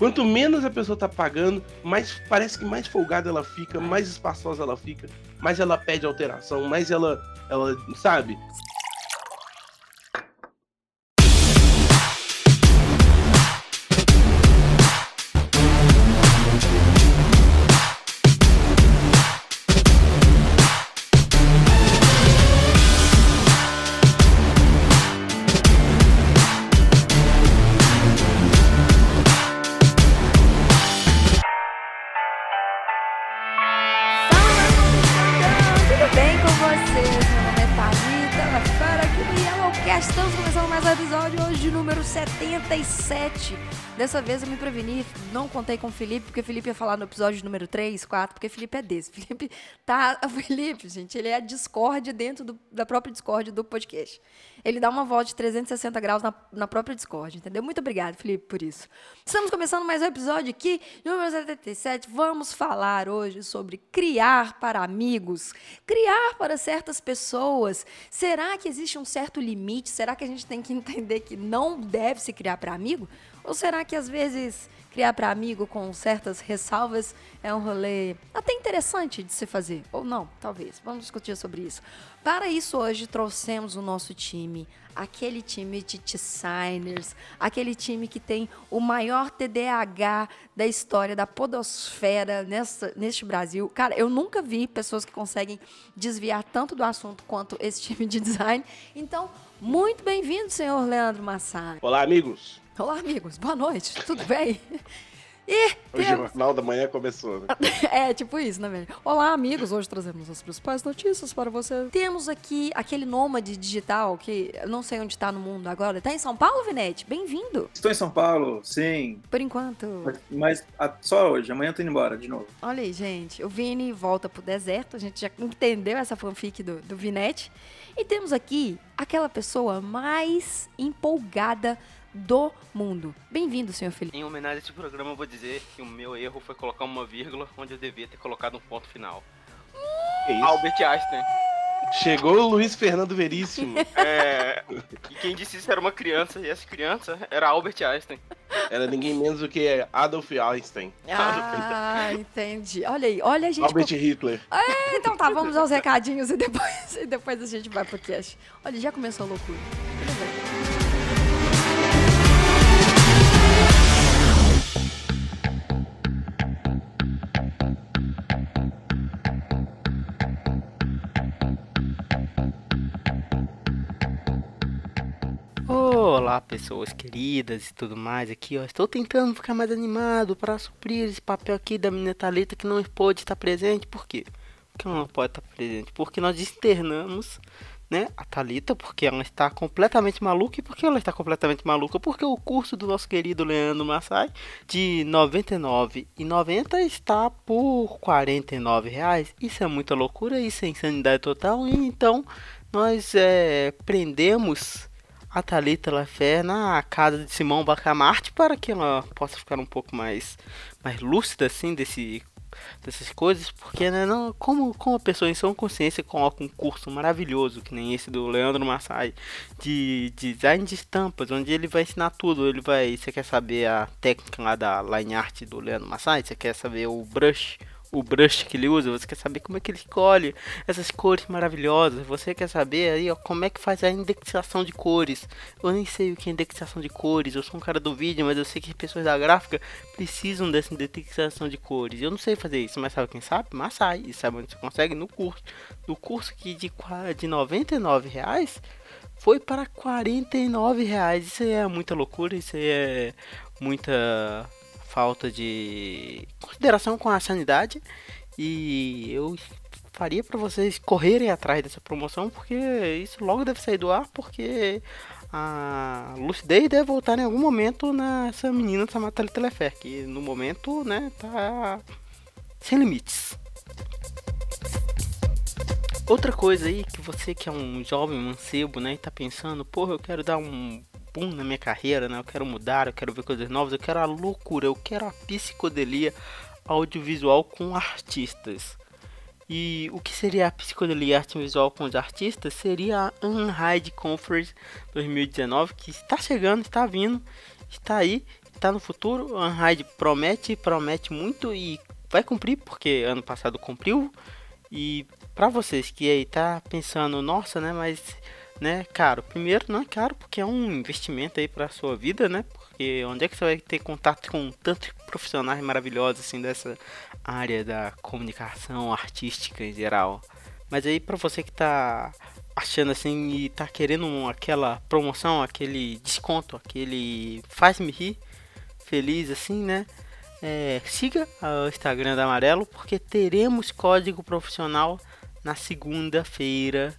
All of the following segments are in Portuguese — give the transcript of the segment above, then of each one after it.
Quanto menos a pessoa tá pagando, mais parece que mais folgada ela fica, mais espaçosa ela fica, mais ela pede alteração, mais ela, ela sabe? Com o Felipe, porque o Felipe ia falar no episódio número 3, 4, porque o Felipe é desse. O Felipe tá. O Felipe, gente, ele é a Discord dentro do- da própria Discord do podcast. Ele dá uma volta de 360 graus na, na própria Discord, entendeu? Muito obrigado, Felipe, por isso. Estamos começando mais um episódio aqui, número 77. Vamos falar hoje sobre criar para amigos, criar para certas pessoas. Será que existe um certo limite? Será que a gente tem que entender que não deve se criar para amigo? Ou será que às vezes criar para amigo com certas ressalvas é um rolê até interessante de se fazer? Ou não, talvez. Vamos discutir sobre isso. Para isso, hoje trouxemos o nosso time, aquele time de designers, aquele time que tem o maior TDAH da história da podosfera nessa, neste Brasil. Cara, eu nunca vi pessoas que conseguem desviar tanto do assunto quanto esse time de design. Então, muito bem-vindo, senhor Leandro Massari. Olá, amigos. Olá, amigos. Boa noite. Tudo bem? E Hoje o temos... Jornal da Manhã começou, né? É, tipo isso, né, velho? Olá, amigos. Hoje trazemos as principais notícias para você. Temos aqui aquele nômade digital que eu não sei onde tá no mundo agora. Tá em São Paulo, Vinete? Bem-vindo. Estou em São Paulo, sim. Por enquanto. Mas, mas a- só hoje, amanhã eu tô indo embora de novo. Olha aí, gente. O Vini volta pro deserto. A gente já entendeu essa fanfic do, do Vinete. E temos aqui aquela pessoa mais empolgada do mundo. Bem-vindo, senhor Felipe. Em homenagem a esse programa, eu vou dizer que o meu erro foi colocar uma vírgula onde eu devia ter colocado um ponto final. Que isso? Albert Einstein. Chegou o Luiz Fernando Veríssimo. É, e quem disse isso era uma criança, e essa criança era Albert Einstein. Era ninguém menos do que Adolf Einstein. Ah, entendi. Olha aí, olha a gente. Albert Hitler. Então tá, vamos aos recadinhos e depois, e depois a gente vai pro cast. Olha, já começou a loucura. Tudo bem. Olá, pessoas queridas e tudo mais. Aqui, ó, estou tentando ficar mais animado para suprir esse papel aqui da menina Thalita que não pôde estar presente. Por quê? Porque ela não pode estar presente? Porque nós externamos, né, a Thalita, porque ela está completamente maluca. E por que ela está completamente maluca? Porque o curso do nosso querido Leandro Massai de R$ 99,90 está por 49 reais. Isso é muita loucura, isso é insanidade total. E então nós é, prendemos a Thalita Lafé na casa de Simão Bacamarte para que ela possa ficar um pouco mais, mais lúcida assim desse, dessas coisas, porque né, não, como, como a pessoa em sua consciência coloca um curso maravilhoso, que nem esse do Leandro Massai, de design de estampas, onde ele vai ensinar tudo, ele vai, você quer saber a técnica lá da line art do Leandro Massai, você quer saber o brush, o brush que ele usa, você quer saber como é que ele escolhe essas cores maravilhosas, você quer saber aí ó, como é que faz a indexação de cores. Eu nem sei o que é indexação de cores, eu sou um cara do vídeo, mas eu sei que as pessoas da gráfica precisam dessa indexação de cores. Eu não sei fazer isso, mas sabe quem sabe? Massai, e sabe onde você consegue? No curso. No curso que de, de 99 reais foi para 49 reais. Isso é muita loucura, isso é muita falta de consideração com a sanidade. E eu faria para vocês correrem atrás dessa promoção, porque isso logo deve sair do ar, porque a lucidez deve voltar em algum momento nessa menina chamada Thalita Lefer, que no momento, né, tá sem limites. Outra coisa aí que você que é um jovem mancebo, né, e tá pensando, porra, eu quero dar um na minha carreira, né? Eu quero mudar, eu quero ver coisas novas, eu quero a loucura, eu quero a psicodelia audiovisual com artistas. E o que seria a psicodelia audiovisual com os artistas seria a Unhide Conference 2019, que está chegando, está vindo, está aí. tá no futuro, a Unhide promete, promete muito e vai cumprir, porque ano passado cumpriu. E para vocês que aí tá pensando, nossa, né, mas né, caro. Primeiro, não é caro porque é um investimento aí para sua vida, né? Porque onde é que você vai ter contato com tantos profissionais maravilhosos assim dessa área da comunicação artística em geral? Mas aí para você que tá achando assim e tá querendo aquela promoção, aquele desconto, aquele faz-me rir, feliz assim, né? É, siga o Instagram da Amarelo porque teremos código profissional na segunda-feira.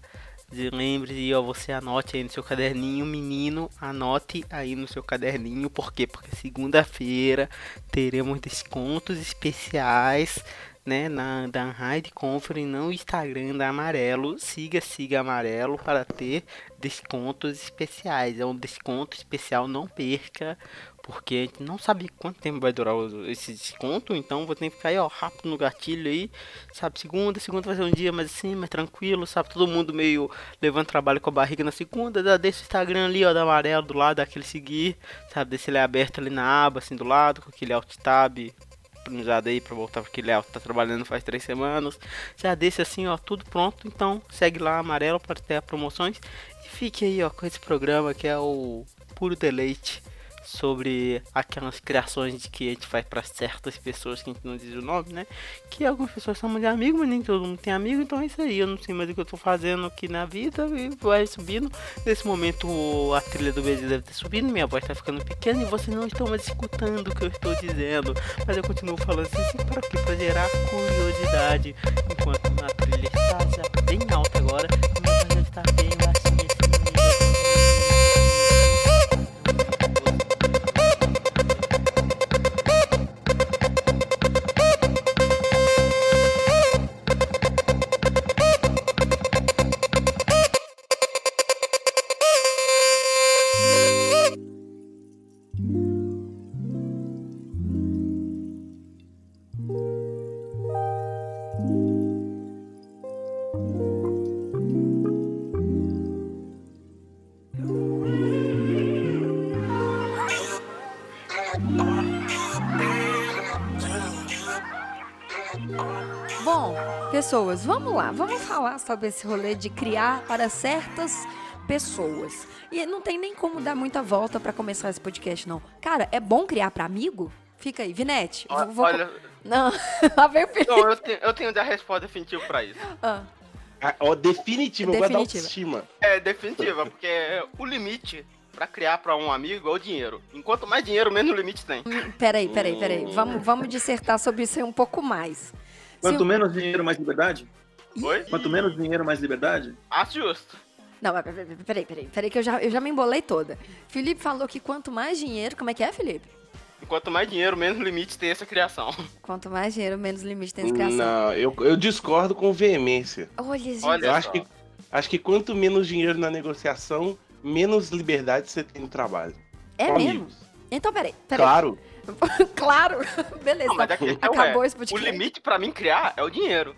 Lembre e ó, você anote aí no seu caderninho, menino, anote aí no seu caderninho, por quê? Porque segunda-feira teremos descontos especiais né, na da Ride Conference no Instagram da Amarelo. Siga, siga Amarelo para ter descontos especiais. É um desconto especial, não perca, porque a gente não sabe quanto tempo vai durar esse desconto, então vou ter que ficar aí, ó, rápido no gatilho aí, sabe? Segunda, segunda vai ser um dia mais assim, mais tranquilo, sabe? Todo mundo meio levando trabalho com a barriga na segunda, dá desse Instagram ali, ó, da Amarelo do lado, daquele seguir, sabe? Desse ele é aberto ali na aba, assim, do lado, com aquele alt tab sincronizado aí pra voltar porque Léo tá trabalhando faz três semanas. Já desse assim, ó, tudo pronto. Então segue lá amarelo para ter promoções. E fique aí, ó, com esse programa que é o puro deleite sobre aquelas criações de que a gente faz para certas pessoas que a gente não diz o nome, né? Que algumas pessoas chamam de amigo, mas nem todo mundo tem amigo, então é isso aí. Eu não sei mais o que eu tô fazendo aqui na vida e vai subindo. Nesse momento a trilha do beijo deve ter subido, minha voz tá ficando pequena e vocês não estão mais escutando o que eu estou dizendo. Mas eu continuo falando assim, assim para quê? Para gerar curiosidade. Enquanto a trilha está já bem alta agora, minha voz estar bem pessoas, vamos lá, vamos falar sobre esse rolê de criar para certas pessoas. E não tem nem como dar muita volta para começar esse podcast, não. Cara, é bom criar para amigo? Fica aí, Vinete. Ó, vou- Olha, Não, lá vem o Felipe. não, eu tenho, eu tenho a resposta definitiva pra isso. Ah, Ah, ó, da Definitiva. autoestima. É definitiva, porque o limite pra criar pra um amigo é o dinheiro. Enquanto mais dinheiro, menos limite tem. hum, peraí, peraí, peraí. Vamos, vamos dissertar sobre isso aí um pouco mais. Quanto menos dinheiro, mais liberdade? Oi? Quanto menos dinheiro, mais liberdade? Acho justo. Não, peraí, peraí, peraí, que eu já, eu já me embolei toda. Felipe falou que quanto mais dinheiro. Como é que é, Felipe? Enquanto mais dinheiro, menos limite tem essa criação. Quanto mais dinheiro, menos limite tem de criação. Não, eu, eu discordo com veemência. Olha, gente. Olha Eu acho que, acho que quanto menos dinheiro na negociação, menos liberdade você tem no trabalho. é Com mesmo? amigos. Então, peraí, peraí. Claro. claro. Beleza. Não, mas a questão Acabou é, esse o podcast. limite pra mim criar é o dinheiro.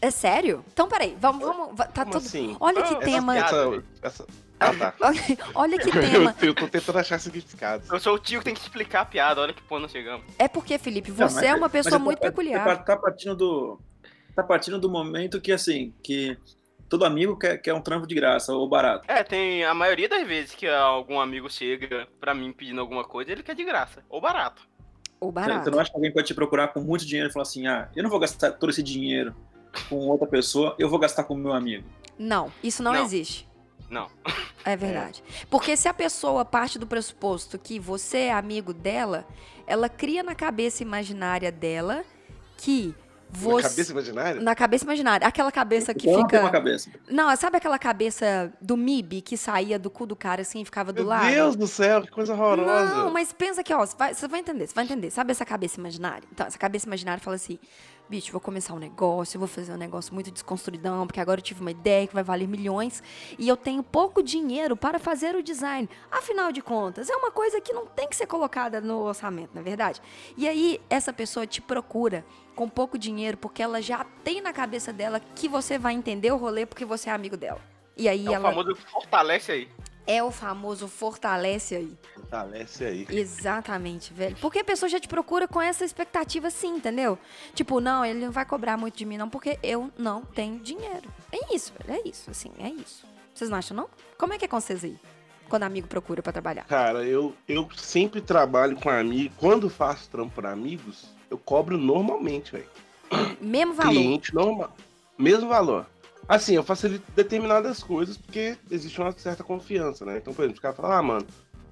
É sério? Então, peraí, vamos, vamos, va- tá Como tudo. assim? Olha que Ah, tema. essa Essa, essa... Ah, tá. Olha que Eu, tema. eu tô tentando achar significado. Eu sou o tio que tem que explicar a piada, olha que ponto nós chegamos. É porque, Felipe, Não, você mas- é uma mas pessoa tá- muito tá- peculiar. Tá partindo do. Tá partindo do momento que, assim, que todo amigo quer, quer um trampo de graça ou barato. É, tem a maioria das vezes que algum amigo chega pra mim pedindo alguma coisa, ele quer de graça. Ou barato. Ou barato. Você não acha que alguém pode te procurar com muito dinheiro e falar assim: ah, eu não vou gastar todo esse dinheiro com outra pessoa, eu vou gastar com o meu amigo. Não, isso não, Não. existe. Não. É verdade. Porque se a pessoa parte do pressuposto que você é amigo dela, ela cria na cabeça imaginária dela que Na você. cabeça imaginária? Na cabeça imaginária. Aquela cabeça que não tem uma fica. cabeça. Não, sabe aquela cabeça do MIB que saía do cu do cara assim e ficava do Meu lado? Deus do céu, que coisa horrorosa. Não, mas pensa aqui, ó, você vai, você vai entender, você vai entender. Sabe essa cabeça imaginária? Então, essa cabeça imaginária fala assim: bicho, vou começar um negócio, vou fazer um negócio muito desconstruidão, porque agora eu tive uma ideia que vai valer milhões e eu tenho pouco dinheiro para fazer o design. Afinal de contas, é uma coisa que não tem que ser colocada no orçamento, não é verdade? E aí, essa pessoa te procura com pouco dinheiro porque ela já tem na cabeça dela que você vai entender o rolê porque você é amigo dela. E aí É o ela. famoso fortalece aí. É o famoso fortalece aí. Fortalece aí. Exatamente, velho. Porque a pessoa já te procura com essa expectativa assim, entendeu? Tipo, não, ele não vai cobrar muito de mim, não, porque eu não tenho dinheiro. É isso, velho. É isso, assim, é isso. Vocês não acham, não? Como é que é com vocês aí? Quando amigo procura pra trabalhar. Cara, eu, eu sempre trabalho com amigos. Quando faço trampo pra amigos, eu cobro normalmente, velho. Mesmo valor. Cliente normal. Mesmo valor. Assim, eu facilito determinadas coisas porque existe uma certa confiança, né? Então, por exemplo, os caras falam, ah, mano,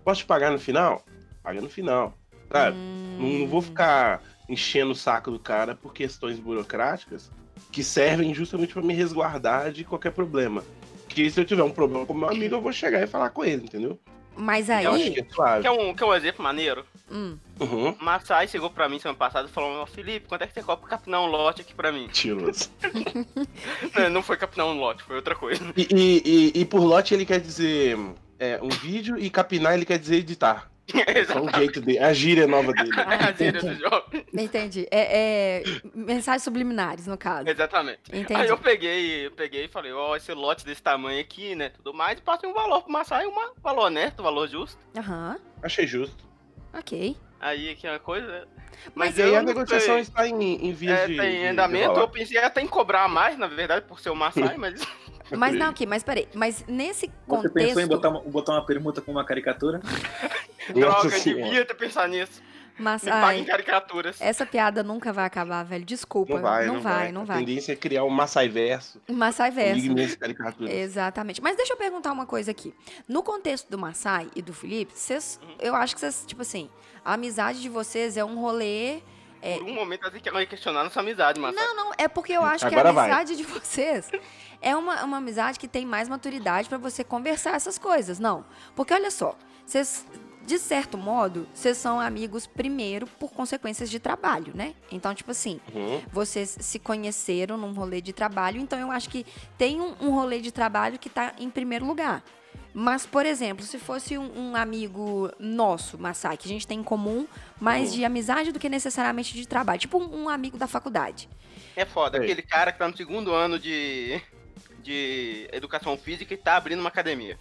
posso te pagar no final? Paga no final. Sabe? Hum. Não, não vou ficar enchendo o saco do cara por questões burocráticas que servem justamente pra me resguardar de qualquer problema. Que se eu tiver um problema com meu amigo, eu vou chegar e falar com ele, entendeu? Mas Eu acho aí. que é suave. Quer um, quer um exemplo maneiro? Hum, Uhum. O Massai chegou pra mim semana passada e falou: Ó, Felipe, quanto é que você cobra pra capinar um lote aqui pra mim? Mentiroso. não, não foi capinar um lote, foi outra coisa. E, e, e- e por lote ele quer dizer é, um vídeo e capinar ele quer dizer editar. É um jeito dele, a gíria nova dele. A gíria do jogo. entendi. É, é mensagens subliminares, no caso. Exatamente. Entendi. Aí eu peguei, eu peguei e falei, ó, esse lote desse tamanho aqui, né? Tudo mais, e passei um valor pro Massai, um valor honesto, um valor justo. Aham, Achei justo. ok. Aí aqui é uma coisa. Mas e aí a negociação sei. está em, em vias É, de. tem de- de andamento, rolar. eu pensei até em cobrar mais, na verdade, por ser o Massai, mas. Mas não, aqui, mas peraí. Mas nesse Você pensou em contexto. botar uma, botar uma permuta com uma caricatura? Nossa Droga, senhora. devia ter pensado nisso. Mas, Me paga em ai, caricaturas. essa piada nunca vai acabar, velho. Desculpa. Não vai, não vai. Não A vai. tendência é criar um Massai verso. Massai verso. Exatamente. Mas deixa eu perguntar uma coisa aqui. No contexto do Massai e do Felipe, vocês, Uhum. eu acho que vocês, tipo assim, a amizade de vocês é um rolê. é- Por um momento eu quero questionar nossa amizade, Massai. Não, não, é porque eu acho que a Agora vai. amizade de vocês é uma, uma amizade que tem mais maturidade pra você conversar essas coisas. Não. Porque olha só, vocês, de certo modo, vocês são amigos primeiro por consequências de trabalho, né? Então, tipo assim, Uhum. vocês se conheceram num rolê de trabalho, então eu acho que tem um, um rolê de trabalho que tá em primeiro lugar. Mas, por exemplo, se fosse um, um amigo nosso, Massai, que a gente tem em comum, mais Uhum. de amizade do que necessariamente de trabalho, tipo um, um amigo da faculdade. É foda, aquele cara que tá no segundo ano de. De educação física e tá abrindo uma academia.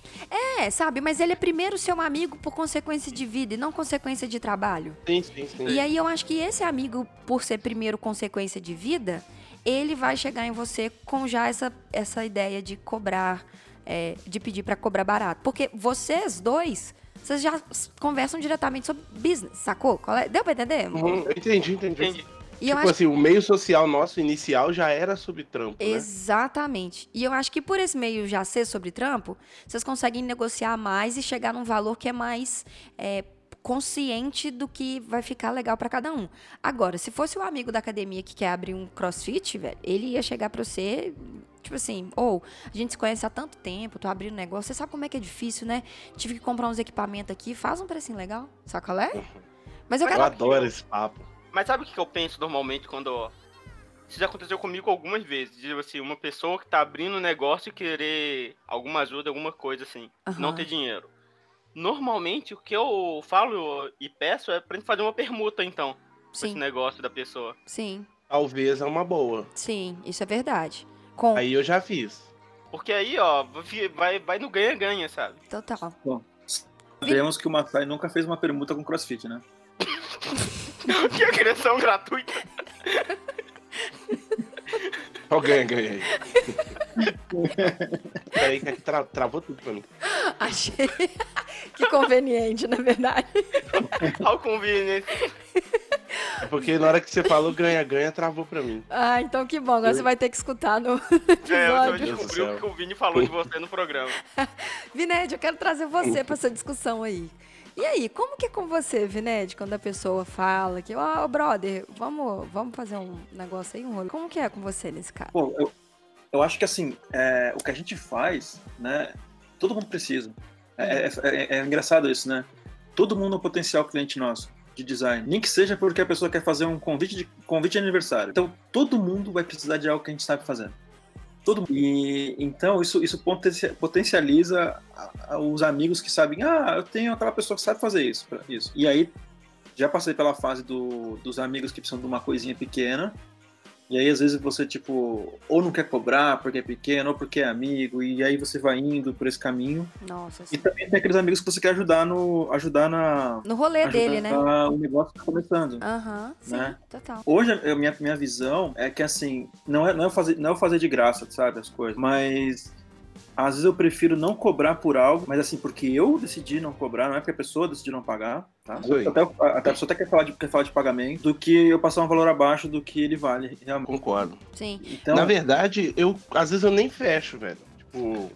É, sabe? Mas ele é primeiro seu amigo por consequência de vida e não consequência de trabalho. Sim, sim, sim. E aí eu acho que esse amigo, por ser primeiro consequência de vida, ele vai chegar em você com já essa, essa ideia de cobrar, é, de pedir pra cobrar barato. Porque vocês dois, vocês já conversam diretamente sobre business, sacou? É? Deu pra entender? Uhum, eu entendi, entendi. Entendi. E tipo assim, o meio social nosso inicial já era sobre trampo, né? Exatamente. E eu acho que por esse meio já ser sobre trampo, vocês conseguem negociar mais e chegar num valor que é mais é, consciente do que vai ficar legal pra cada um. Agora, se fosse o amigo da academia que quer abrir um crossfit, velho, ele ia chegar pra você, tipo assim, ou a gente se conhece há tanto tempo, tô abrindo um negócio, você sabe como é que é difícil, né? Tive que comprar uns equipamentos aqui, faz um precinho legal, saca qual é? Mas eu Eu quero. adoro esse papo. Mas sabe o que eu penso normalmente quando. Isso já aconteceu comigo algumas vezes. Tipo assim, uma pessoa que tá abrindo um negócio e querer alguma ajuda, alguma coisa assim. Não Aham. ter dinheiro. Normalmente o que eu falo e peço é pra gente fazer uma permuta, então. Com esse Sim, negócio da pessoa. sim, Talvez é uma boa. sim, isso é verdade. Com. Aí eu já fiz. Porque aí, ó, vai, vai no ganha-ganha, sabe? Total. Sabemos que o Matai nunca fez uma permuta com crossfit, né? que agressão gratuita. Ganha aí. Peraí, que aqui tra- travou tudo pra mim. Achei que conveniente, na verdade. Ao conveniente. É porque na hora que você falou ganha-ganha, travou pra mim. Ah, então que bom. Agora Eu- você vai ter que escutar no É, eu episódio. Deus do descobri o que o Vini falou de você no programa. Vined, eu quero trazer você pra essa discussão aí. E aí, como que é com você, Vined, quando a pessoa fala que, ó, brother, vamos, vamos fazer um negócio aí, um rolê. Como que é com você nesse caso? Pô, eu, eu acho que assim, é, o que a gente faz, né? Todo mundo precisa. É, é- é- é engraçado isso, né? Todo mundo é um potencial cliente nosso de design. Nem que seja porque a pessoa quer fazer um convite de, convite de aniversário. Então, todo mundo vai precisar de algo que a gente sabe fazer. Todo mundo. E então isso, isso potencia- potencializa os amigos que sabem, ah, eu tenho aquela pessoa que sabe fazer isso, isso. E aí já passei pela fase do- dos amigos que precisam de uma coisinha pequena E aí, às vezes, você, tipo, ou não quer cobrar porque é pequeno, ou porque é amigo, e aí você vai indo por esse caminho. Nossa, E também tem aqueles amigos que você quer ajudar no. ajudar na. no rolê dele, né? O negócio que tá começando. Aham, sim, Né? total. Hoje, a minha, minha visão é que, assim, não é, não, é fazer, não é fazer de graça, sabe, as coisas, mas às vezes eu prefiro não cobrar por algo, mas assim, porque eu decidi não cobrar, não é porque a pessoa decidiu não pagar, tá? Até, até a pessoa até quer falar, de, quer falar de pagamento, do que eu passar um valor abaixo do que ele vale, realmente. Concordo. Sim. Então, Na verdade, eu às vezes eu nem fecho, velho. Tipo.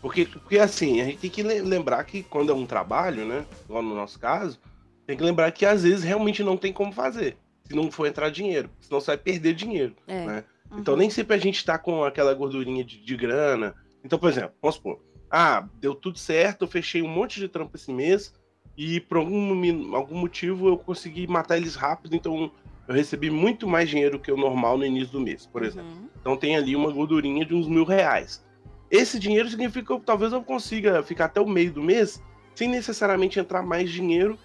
Porque, porque assim, a gente tem que le- lembrar que quando é um trabalho, né? Igual no nosso caso, tem que lembrar que às vezes realmente não tem como fazer. Se não for entrar dinheiro. Senão você vai perder dinheiro. É. né? Uhum. Então nem sempre a gente tá com aquela gordurinha de, de grana. Então, por exemplo, vamos supor, ah, deu tudo certo, eu fechei um monte de trampo esse mês e por algum, algum motivo eu consegui matar eles rápido, então eu recebi muito mais dinheiro que o normal no início do mês, por exemplo. Uhum. Então tem ali uma gordurinha de uns mil reais. Esse dinheiro significa que talvez eu consiga ficar até o meio do mês sem necessariamente entrar mais dinheiro,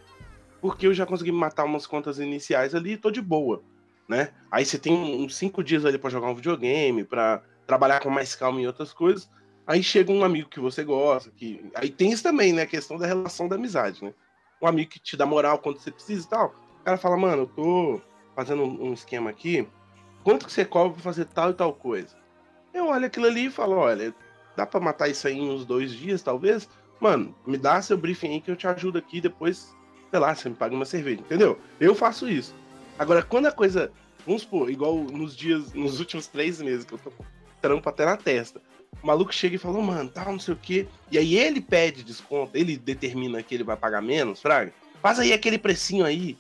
porque eu já consegui matar umas contas iniciais ali e tô de boa, né? Aí você tem uns cinco dias ali pra jogar um videogame, pra trabalhar com mais calma em outras coisas. Aí chega um amigo que você gosta, que aí tem isso também, né? A questão da relação da amizade, né? Um amigo que te dá moral quando você precisa e tal. O cara fala, mano, eu tô fazendo um esquema aqui, quanto que você cobra pra fazer tal e tal coisa? Eu olho aquilo ali e falo, olha, dá pra matar isso aí em uns dois dias, talvez? Mano, me dá seu briefing aí que eu te ajudo aqui, depois, sei lá, você me paga uma cerveja, entendeu? Eu faço isso. Agora, quando a coisa, vamos supor, igual nos dias, nos últimos três meses, que eu tô trampo até na testa, o maluco chega e fala, "Ô, mano, tal, não sei o quê, e aí ele pede desconto, ele determina que ele vai pagar menos, fraga, faz aí aquele precinho aí,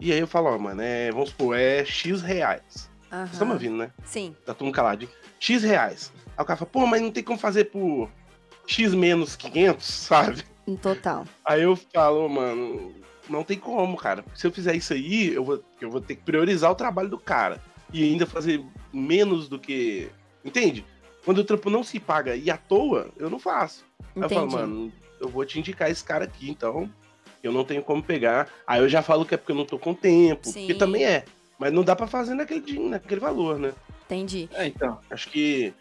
e aí eu falo, ó, mano, é, vamos supor, é X reais. Aham. Vocês estão me ouvindo, né? Sim. Tá todo mundo calado. X reais. Aí o cara fala, pô, mas não tem como fazer por X menos 500, sabe? Em total. Aí eu falo, mano, não tem como, cara. Se eu fizer isso aí, eu vou, eu vou ter que priorizar o trabalho do cara. E ainda fazer menos do que. Entende? Quando o trampo não se paga e à toa, eu não faço. Aí eu falo, Entendi. mano, eu vou te indicar esse cara aqui, então. Eu não tenho como pegar. Aí eu já falo que é porque eu não tô com tempo. Sim. Porque também é. Mas não dá pra fazer naquele, naquele valor, né? Entendi. é, então. Acho que.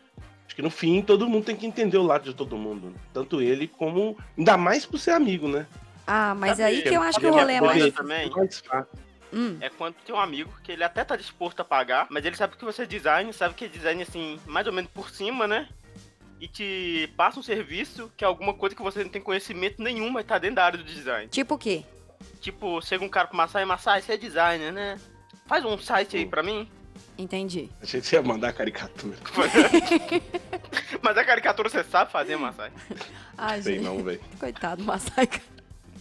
Acho que no fim todo mundo tem que entender o lado de todo mundo. né? Tanto ele como. Ainda mais por ser amigo, né? Ah, mas Sabe, aí que eu acho que o rolê é mais. também? Mais fácil. Hum, É quando tem um amigo que ele até tá disposto a pagar, mas ele sabe que você é design, sabe que é design assim, mais ou menos por cima, né? E te passa um serviço que é alguma coisa que você não tem conhecimento nenhum, mas tá dentro da área do design. tipo o quê? Tipo, chega um cara pro Massai, Massai, você é designer, né? Faz um site aí pra mim. Entendi. Achei que você ia mandar a caricatura. Mas a caricatura você sabe fazer, Massai. Ai, Sei gente. não, velho. Coitado, Massaica.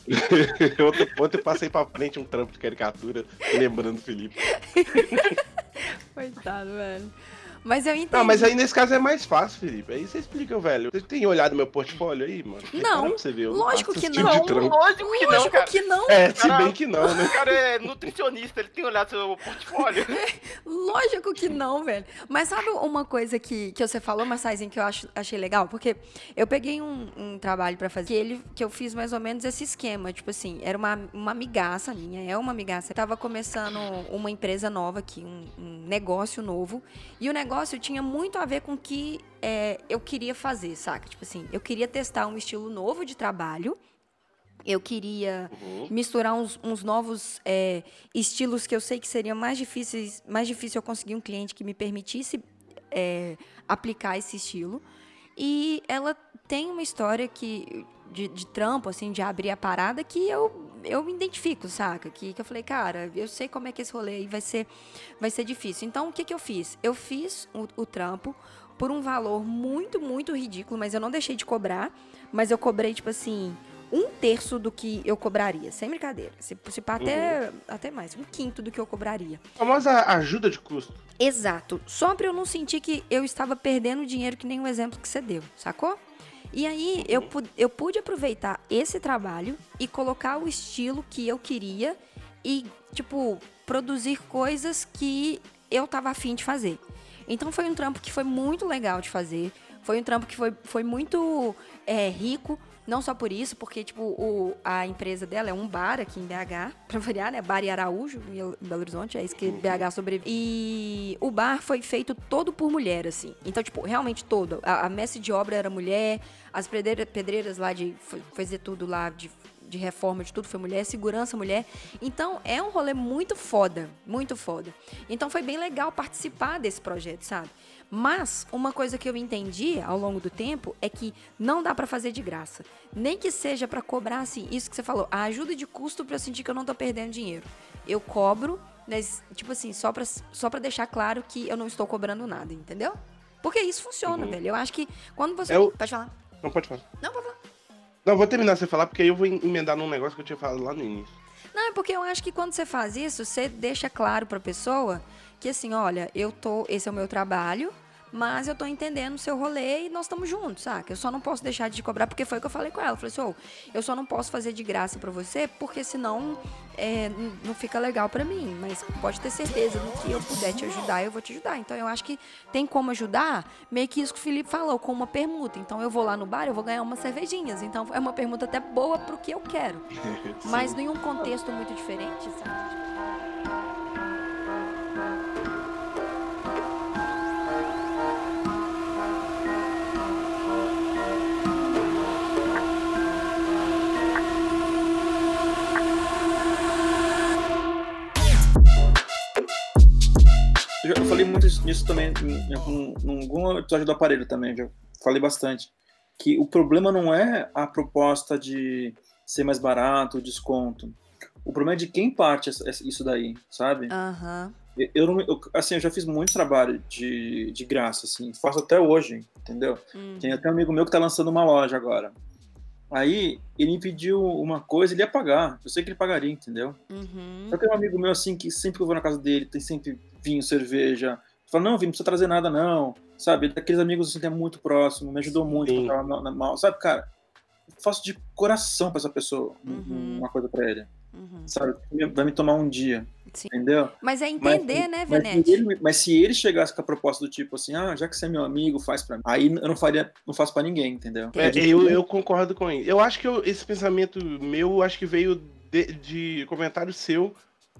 ontem, ontem eu passei pra frente um trampo de caricatura, lembrando o Felipe. Coitado, velho. Mas eu entendi. Não, mas aí nesse caso é mais fácil, Felipe. Aí você explica, velho. Você tem olhado meu portfolio aí, mano? Não, pra você eu não lógico que tipo não. lógico que não, Lógico que não. É, se Cara, bem que não, né? O cara é nutricionista, ele tem olhado seu portfólio. Lógico que não, velho. Mas sabe uma coisa que, que você falou, Massaizinho, que eu acho, achei legal? Porque eu peguei um, um trabalho pra fazer que, ele, que eu fiz mais ou menos esse esquema. Tipo assim, era uma, uma amigaça minha, é uma amigaça. Eu tava começando uma empresa nova aqui, um, um negócio novo. E o negócio tinha muito a ver com o que é, eu queria fazer, saca? Tipo assim, eu queria testar um estilo novo de trabalho. Eu queria Uhum. misturar uns, uns novos é, estilos que eu sei que seriam mais difíceis, mais difícil eu conseguir um cliente que me permitisse é, aplicar esse estilo. E ela tem uma história que de, de trampo, assim, de abrir a parada que eu, eu me identifico, saca? Que, que eu falei, cara, eu sei como é que esse rolê aí vai ser, vai ser difícil. Então, o que, que eu fiz? Eu fiz o, o trampo por um valor muito, muito ridículo, mas eu não deixei de cobrar. Mas eu cobrei, tipo assim, um terço do que eu cobraria, sem brincadeira. Se, se pá, até, até mais, um quinto do que eu cobraria. A famosa ajuda de custo. Exato. Só pra eu não sentir que eu estava perdendo dinheiro, que nem o exemplo que você deu, sacou? E aí eu, eu pude aproveitar esse trabalho e colocar o estilo que eu queria e, tipo, produzir coisas que eu tava afim de fazer. Então foi um trampo que foi muito legal de fazer. Foi um trampo que foi, foi muito é, rico, Não só por isso, porque, tipo, o, a empresa dela é um bar aqui em BH, pra variar, né? Bar e Araújo, em Belo Horizonte, é isso que BH sobrevive. E o bar foi feito todo por mulher, assim. Então, tipo, realmente todo. A, a mestre de obra era mulher, as pedreiras, pedreiras lá de fazer tudo lá de de reforma, de tudo foi mulher, segurança mulher. Então é um rolê muito foda, muito foda. Então foi bem legal participar desse projeto, sabe? Mas uma coisa que eu entendi ao longo do tempo é que não dá para fazer de graça. Nem que seja para cobrar assim, isso que você falou, a ajuda de custo para eu sentir que eu não tô perdendo dinheiro. Eu cobro, mas tipo assim, só para só para deixar claro que eu não estou cobrando nada, entendeu? Porque isso funciona, uhum. velho. Eu acho que quando você. Eu... Pode falar. Não pode falar. Não, pode falar. Não, vou terminar você falar, porque aí eu vou emendar num negócio que eu tinha falado lá no início. Não, é porque eu acho que quando você faz isso, você deixa claro pra pessoa que assim, olha, eu tô. Esse é o meu trabalho, mas eu tô entendendo o seu rolê e nós estamos juntos, saca? Eu só não posso deixar de te cobrar, porque foi o que eu falei com ela. Eu falei assim, oh, eu só não posso fazer de graça para você, porque senão é, não fica legal para mim. Mas pode ter certeza no que eu puder te ajudar, eu vou te ajudar. Então eu acho que tem como ajudar, meio que isso que o Felipe falou, com uma permuta. Então eu vou lá no bar, eu vou ganhar umas cervejinhas. Então é uma permuta até boa pro que eu quero. mas em um contexto muito diferente, sabe? Eu, falei muito nisso também em, algum episódio do aparelho também, já falei bastante. Que o problema não é a proposta de ser mais barato, o desconto. O problema é de quem parte isso daí, sabe? Uhum. Eu, eu, não, eu, assim, eu já fiz muito trabalho de, de graça, assim, faço até hoje, entendeu? Uhum. Tem até um amigo meu que tá lançando uma loja agora. Aí ele me pediu uma coisa, ele ia pagar. Eu sei que ele pagaria, entendeu? Uhum. Só que um amigo meu, assim, que sempre que eu vou na casa dele, tem sempre vinho, cerveja. Fala, não, Vini, não precisa trazer nada, não. Sabe? Daqueles amigos assim, que é muito próximo, me ajudou muito Sim. quando tava mal. Sabe, cara, eu faço de coração pra essa pessoa uhum. uma coisa pra ele. Uhum. Sabe? Vai me tomar um dia. Sim. Entendeu? Mas é entender, mas, né, Venete? Mas, mas, se ele chegasse com a proposta do tipo assim, ah, já que você é meu amigo, faz pra mim. Aí eu não faria, não faço pra ninguém, entendeu? É, eu, eu concordo com ele. Eu acho que eu, esse pensamento meu, acho que veio de, de comentário seu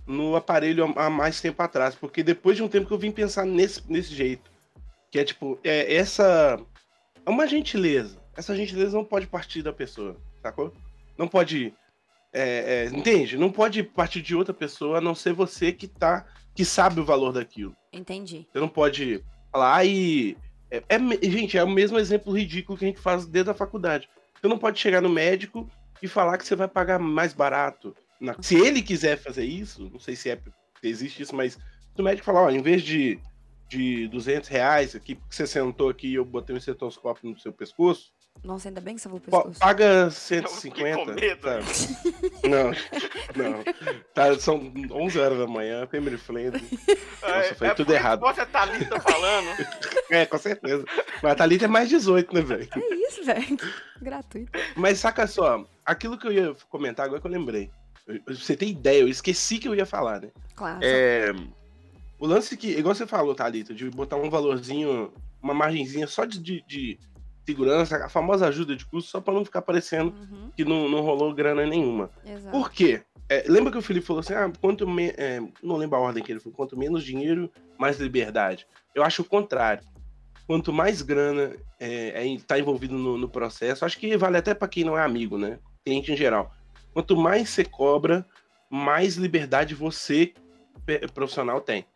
no aparelho há mais tempo atrás, porque depois de um tempo que eu vim pensar nesse, nesse jeito. Que é tipo, é, essa. É uma gentileza. Essa gentileza não pode partir da pessoa, sacou? Não pode é, é, entende? Não pode partir de outra pessoa a não ser você que tá. que sabe o valor daquilo. Entendi. Você não pode falar, ai. É, é, gente, é o mesmo exemplo ridículo que a gente faz desde a faculdade. Você não pode chegar no médico e falar que você vai pagar mais barato. Na... Se ele quiser fazer isso, não sei se, é, se existe isso, mas se o médico falar, ó, em vez de, de 200 reais aqui, porque você sentou aqui e eu botei um estetoscópio no seu pescoço, nossa, ainda bem que você o pescoço. Paga 150. Tá. Não, não. Tá, são 11 horas da manhã, family friendly. Nossa, é, foi é tudo errado. Você a Thalita falando. é, com certeza. Mas a Thalita é mais 18, né, velho? É isso, velho. Gratuito. Mas saca só, aquilo que eu ia comentar agora que eu lembrei. Você tem ideia, eu esqueci que eu ia falar, né? Claro. É, o lance que, igual você falou, Thalita, de botar um valorzinho, uma margenzinha só de, de, de segurança, a famosa ajuda de custo, só para não ficar parecendo uhum. que não, não rolou grana nenhuma. Exato. Por quê? É, lembra que o Felipe falou assim: ah, quanto me... É, não lembro a ordem que ele falou, quanto menos dinheiro, mais liberdade. Eu acho o contrário. Quanto mais grana é, está é, envolvido no, no, processo, acho que vale até para quem não é amigo, né? Cliente em geral. Quanto mais você cobra, mais liberdade você, profissional, tem.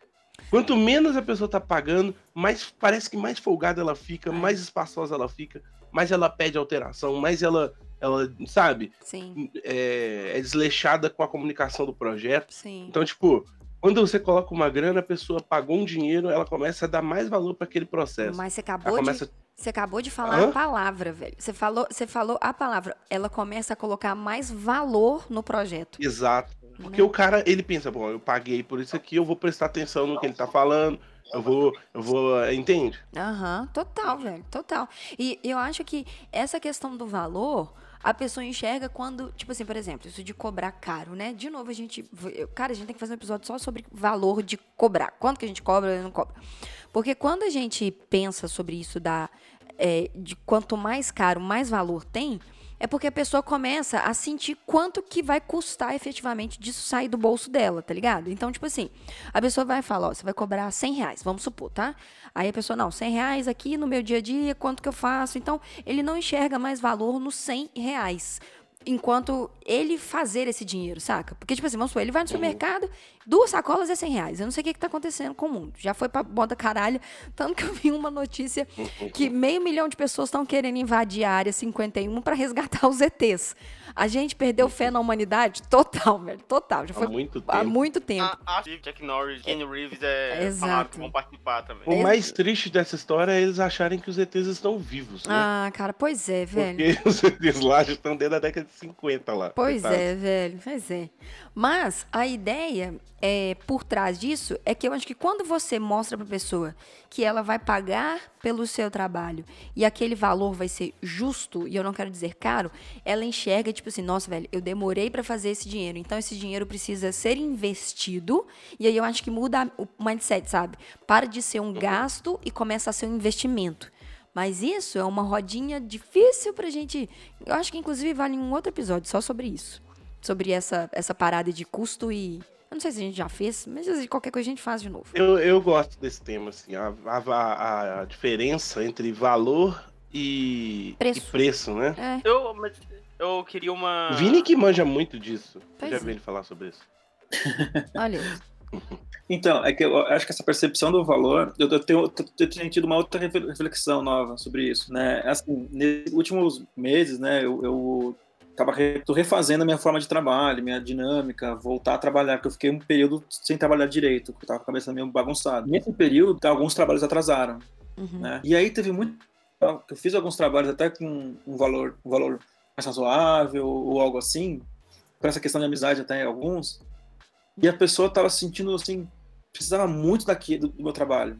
Quanto menos a pessoa tá pagando, mais parece que mais folgada ela fica, mais espaçosa ela fica, mais ela pede alteração, mais ela, ela sabe, Sim. É, é desleixada com a comunicação do projeto. Sim. Então, tipo, quando você coloca uma grana, a pessoa pagou um dinheiro, ela começa a dar mais valor para aquele processo. Mas você acabou começa... de você acabou de falar Hã? a palavra, velho. Você falou, você falou a palavra. Ela começa a colocar mais valor no projeto. Exato. Porque o cara, ele pensa, bom, eu paguei por isso aqui, eu vou prestar atenção no que ele tá falando, eu vou, eu vou, entende? Aham, uhum, total, velho, total. E eu acho que essa questão do valor, a pessoa enxerga quando, tipo assim, por exemplo, isso de cobrar caro, né? De novo, a gente, cara, a gente tem que fazer um episódio só sobre valor de cobrar. Quanto que a gente cobra e não cobra. Porque quando a gente pensa sobre isso da, é, de quanto mais caro, mais valor tem, é porque a pessoa começa a sentir quanto que vai custar efetivamente disso sair do bolso dela, tá ligado? Então, tipo assim, a pessoa vai falar, ó, você vai cobrar 100 reais, vamos supor, tá? Aí a pessoa, não, 100 reais aqui no meu dia a dia, quanto que eu faço? Então, ele não enxerga mais valor nos 100 reais enquanto ele fazer esse dinheiro, saca? Porque, tipo assim, vamos supor, ele vai no supermercado, duas sacolas é 100 reais. Eu não sei o que, que tá acontecendo com o mundo. Já foi pra moda caralho. Tanto que eu vi uma notícia que meio milhão de pessoas estão querendo invadir a área 51 para resgatar os ETs. A gente perdeu fé na humanidade total, velho. Total. Já Há foi muito há tempo. muito tempo. A, a Jack Norris, Kenny Reeves é, Exato. falaram que vão participar também. O mais triste dessa história é eles acharem que os ETs estão vivos, né? Ah, cara, pois é, velho. Porque os ETs lá já estão desde a década de 50 lá. Pois é, velho, pois é. Mas a ideia é, por trás disso é que eu acho que quando você mostra pra pessoa que ela vai pagar pelo seu trabalho e aquele valor vai ser justo, e eu não quero dizer caro, ela enxerga tipo assim, nossa, velho, eu demorei pra fazer esse dinheiro, então esse dinheiro precisa ser investido, e aí eu acho que muda o mindset, sabe? Para de ser um gasto e começa a ser um investimento. Mas isso é uma rodinha difícil pra gente. Eu acho que inclusive vale um outro episódio só sobre isso. Sobre essa, essa parada de custo e. Eu não sei se a gente já fez, mas qualquer coisa a gente faz de novo. Eu, eu gosto desse tema, assim, a, a- a- a diferença entre valor e Preço. e preço né? É, Eu, mas eu queria uma. Vini que manja muito disso. Pois Eu já é. vi ele falar sobre isso. olha. Então, é que eu acho que essa percepção do valor, eu, eu tenho, eu tenho tido uma outra refle- reflexão nova sobre isso, né? Assim, nesses últimos meses, né, eu, eu tava refazendo a minha forma de trabalho, minha dinâmica, voltar a trabalhar, porque eu fiquei um período sem trabalhar direito, porque eu tava com a cabeça meio bagunçada. Nesse período, alguns trabalhos atrasaram, Uhum. né? E aí teve muito eu fiz alguns trabalhos até com um valor, um valor mais razoável ou algo assim, por essa questão de amizade até alguns. E a pessoa estava sentindo assim, precisava muito daqui do, do meu trabalho.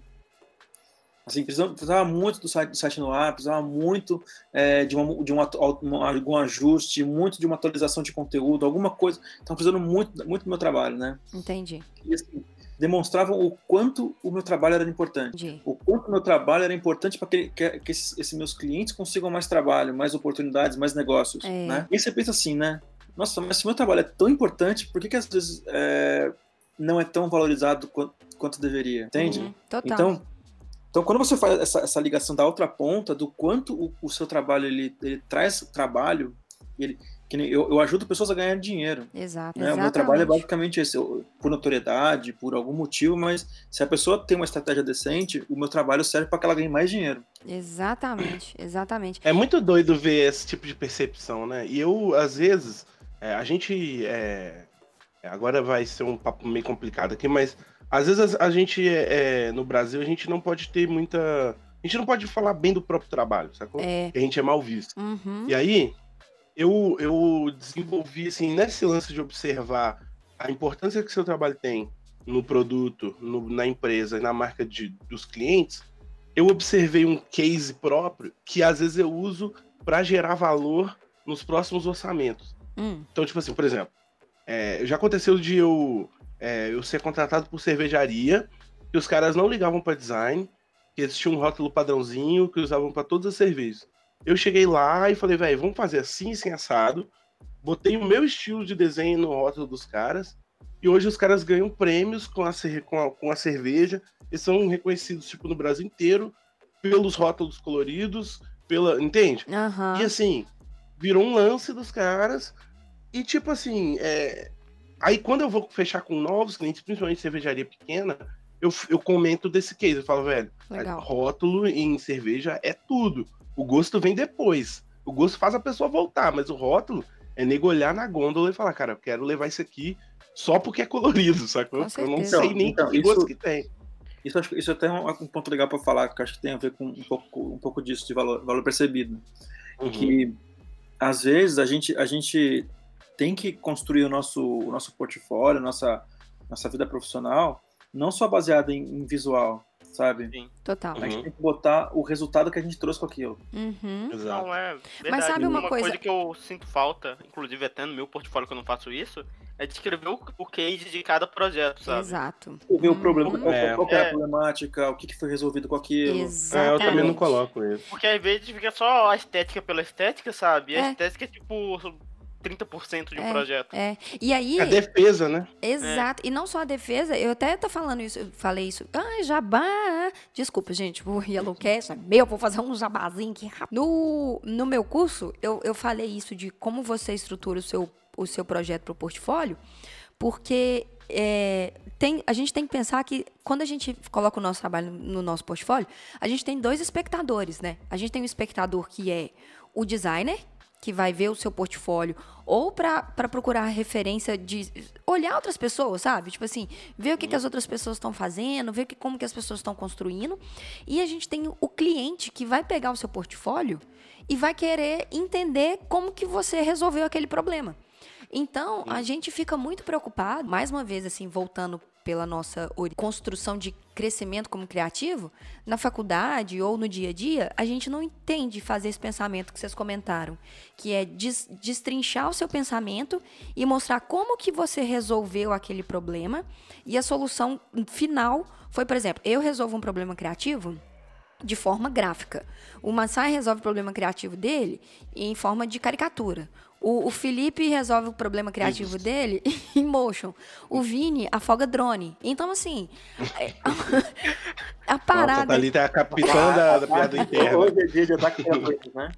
Assim, precisava, precisava muito do site, do site no ar, precisava muito é, de, uma, de um, atu- um- algum ajuste, muito de uma atualização de conteúdo, alguma coisa. Estão precisando muito, muito do meu trabalho, né? Entendi. E assim, demonstravam o quanto o meu trabalho era importante Entendi. o quanto o meu trabalho era importante para que, que, que esses, esses meus clientes consigam mais trabalho, mais oportunidades, mais negócios, É. né? E você pensa assim, né? Nossa, mas se o meu trabalho é tão importante, por que, que às vezes é, não é tão valorizado quanto, quanto deveria? Entende? Uhum. Total. Então, então, quando você faz essa, essa ligação da outra ponta, do quanto o, o seu trabalho ele, ele traz trabalho, ele, que nem eu, eu ajudo pessoas a ganhar dinheiro. Exato. Né? O meu trabalho é basicamente esse, eu- por notoriedade, por algum motivo, mas se a pessoa tem uma estratégia decente, o meu trabalho serve para que ela ganhe mais dinheiro. Exatamente. Exatamente. É muito doido ver esse tipo de percepção, né? E eu, às vezes, é, a gente. é, agora vai ser um papo meio complicado aqui, mas às vezes a, a gente, é, é, no Brasil, a gente não pode ter muita. A gente não pode falar bem do próprio trabalho, sacou? É. A gente é mal visto. Uhum. E aí, eu, eu desenvolvi, assim, nesse lance de observar a importância que seu trabalho tem no produto, no- na empresa e na marca de, dos clientes, eu observei um case próprio que às vezes eu uso para gerar valor nos próximos orçamentos. Hum. Então, tipo assim, por exemplo, é, já aconteceu de eu, é, eu ser contratado por cervejaria, que os caras não ligavam para design, que eles tinham um rótulo padrãozinho que usavam para todas as cervejas. Eu cheguei lá e falei, velho, vamos fazer assim, sem assado. Botei o meu estilo de desenho no rótulo dos caras. E hoje os caras ganham prêmios com a, com a, com a cerveja. Eles são reconhecidos, tipo, no Brasil inteiro, pelos rótulos coloridos, pela. Entende? Aham. E assim, virou um lance dos caras. E tipo assim, é... aí quando eu vou fechar com novos clientes, principalmente cervejaria pequena, eu, eu comento desse case. Eu falo, velho, Legal. rótulo em cerveja é tudo. O gosto vem depois. O gosto faz a pessoa voltar, mas o rótulo é nego olhar na gôndola e falar, cara, eu quero levar isso aqui só porque é colorido, sacou? Com Eu não sei nem Então, que isso- gosto que tem. Isso, isso até é um, um ponto legal para falar, que eu acho que tem a ver com um pouco, um pouco disso, de valor, valor percebido. Uhum. Que às vezes a gente, a gente tem que construir o nosso, o nosso portfólio, nossa, nossa vida profissional, não só baseada em, em visual, sabe? Total. A gente Uhum. tem que botar o resultado que a gente trouxe com aquilo. Uhum. Exato. Não, é verdade. sabe uma coisa- que eu sinto falta, inclusive até no meu portfólio que eu não faço isso, é descrever o, o case de cada projeto, sabe? Exato. Ver o problema, Uhum. qual, É. qual É. a problemática, o que, que foi resolvido com aquilo. É, Exatamente. eu também não coloco isso. Porque às vezes fica só a estética pela estética, sabe? E a É. estética é tipo 30% de um É. projeto. É. E aí, A defesa, né? Exato. E não só a defesa, eu até tô falando isso, eu falei isso. Ah, jabá. Desculpa, gente, o Yellowcast é meu, vou fazer um jabazinho aqui rápido. No, no meu curso, eu, eu falei isso de como você estrutura o seu, o seu projeto pro portfólio, porque é, tem, a gente tem que pensar que quando a gente coloca o nosso trabalho no nosso portfólio, a gente tem dois espectadores, né? A gente tem um espectador que é o designer, que vai ver o seu portfólio, ou para procurar referência de olhar outras pessoas, sabe? Tipo assim, ver o que, que as outras pessoas estão fazendo, ver que, como que as pessoas estão construindo. E a gente tem o cliente que vai pegar o seu portfólio e vai querer entender como que você resolveu aquele problema. Então, a gente fica muito preocupado, mais uma vez, assim, voltando pela nossa construção de crescimento como criativo, na faculdade ou no dia a dia, a gente não entende fazer esse pensamento que vocês comentaram, que é des- destrinchar o seu pensamento e mostrar como que você resolveu aquele problema e a solução final foi, por exemplo, eu resolvo um problema criativo de forma gráfica. O Massai resolve o problema criativo dele em forma de caricatura. O, o Felipe resolve o problema criativo dele em motion. O Vini afoga drone. Então, assim, é- a Nossa, a parada. Thalita é a capitã da, da piada interna. Hoje é dia de ataque gratuito, né?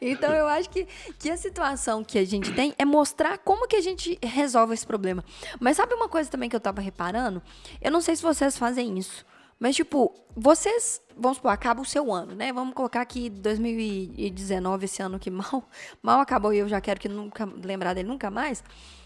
Então eu acho que, que a situação que a gente tem é mostrar como que a gente resolve esse problema. Mas sabe uma coisa também que eu tava reparando? Eu não sei se vocês fazem isso. Mas, tipo, vocês, vamos supor, acaba o seu ano, né? Vamos colocar aqui 2019, esse ano que mal, mal acabou e eu já quero que nunca lembrar dele nunca mais.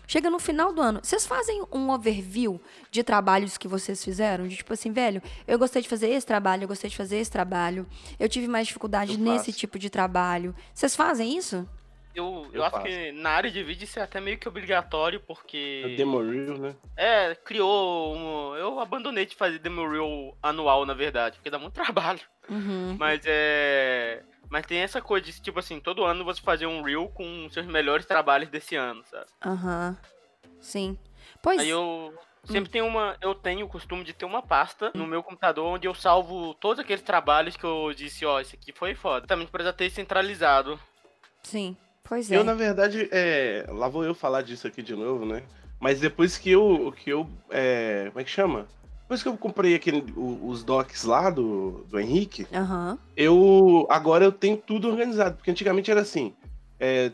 Chega no final do ano, vocês fazem um overview de trabalhos que vocês fizeram? De tipo assim, velho, eu gostei de fazer esse trabalho, eu gostei de fazer esse trabalho, eu tive mais dificuldade Eu nesse faço. tipo de trabalho. Vocês fazem isso? Eu, eu, Eu acho que na área de vídeo isso é até meio que obrigatório, É porque. Demo Reel, né? É, criou. Um... Eu abandonei de fazer demo reel anual, na verdade, porque dá muito trabalho. Uhum. Mas é. Mas tem essa coisa de, tipo assim, todo ano você fazer um reel com seus melhores trabalhos desse ano, sabe? Aham. Sim. Pois. Aí eu sempre tenho uma. Eu tenho o costume de ter uma pasta no meu computador onde eu salvo todos aqueles trabalhos que eu disse, ó, esse aqui foi foda. Também precisa ter centralizado. Sim. Pois é. Eu, na verdade, é, lá vou eu falar disso aqui de novo, né? Mas depois que eu. Que eu é, como é que chama? Depois que eu comprei aquele, os docs lá do, do Henrique, Aham. eu. Agora eu tenho tudo organizado. Porque antigamente era assim. é,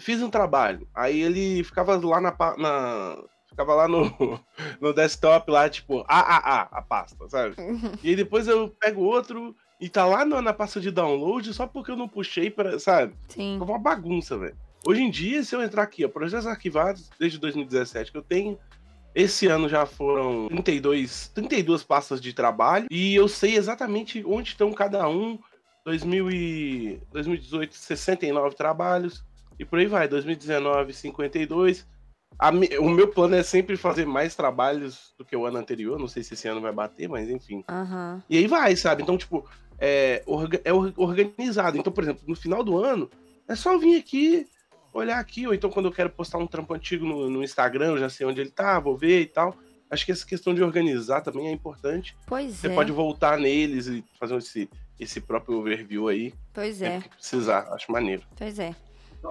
fiz um trabalho. Aí ele ficava lá na. na ficava lá no, no desktop, lá, tipo, AAA, a pasta, sabe? E aí depois eu pego outro e tá lá na, na pasta de download só porque eu não puxei para, sabe? Sim. Foi uma bagunça, velho. Hoje em dia, se eu entrar aqui, ó, projetos arquivados desde 2017 que eu tenho, esse ano já foram 32, 32 pastas de trabalho e eu sei exatamente onde estão cada um. 2000 e 2018, 69 trabalhos e por aí vai. 2019, 52. A o meu plano é sempre fazer mais trabalhos do que o ano anterior. Não sei se esse ano vai bater, mas enfim. Aham. E aí vai, sabe? Então, tipo, é, orga- é or- organizado. Então, por exemplo, no final do ano, é só vir aqui, olhar aqui, ou então quando eu quero postar um trampo antigo no, no Instagram, eu já sei onde ele tá, vou ver e tal. Acho que essa questão de organizar também é importante. Pois Você é. pode voltar neles e fazer esse, esse próprio overview aí, Pois é. que precisar. Acho maneiro. Pois é.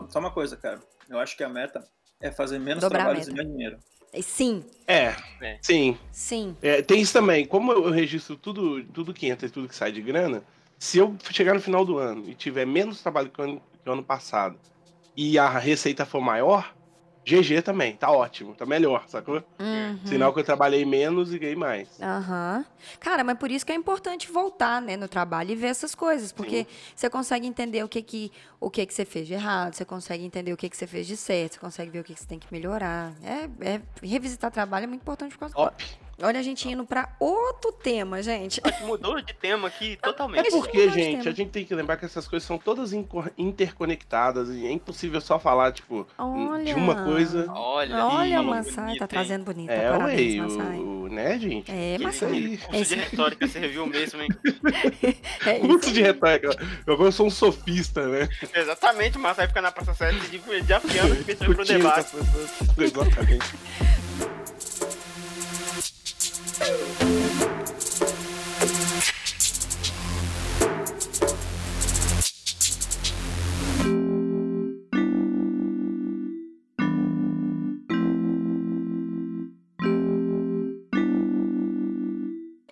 Só uma coisa, cara. Eu acho que a meta é fazer menos Dobrar trabalhos e mais dinheiro. E Sim. É, É. sim. Sim. É, tem isso também. Como eu registro tudo, tudo que entra e tudo que sai de grana, se eu chegar no final do ano e tiver menos trabalho que o ano, que o ano passado e a receita for maior, GG também, tá ótimo, tá melhor, sacou? Uhum. Sinal que eu trabalhei menos e ganhei mais. Aham. Cara, mas por isso que é importante voltar, né, no trabalho e ver essas coisas, porque você consegue entender o que que o que que você fez de errado, você consegue entender o que que você fez de certo, você consegue ver o que que você tem que melhorar. É, é revisitar trabalho é muito importante por causa Top. Olha a gente indo pra outro tema, gente. Que mudou de tema aqui É totalmente. gente porque, de gente, a gente tem que lembrar que essas coisas são todas interconectadas e é impossível só falar, tipo, Olha. de uma coisa. Olha, Olha aí, o Massai, bonito, tá trazendo bonito. É, Parabéns, ué, o, o né, gente? É. É Curso isso. de retórica serviu mesmo, hein? é isso. Curso de retórica. Eu agora sou um sofista, né? Exatamente, mas aí fica na Praça 7 de- desafiando as pessoas pro debate. Exatamente.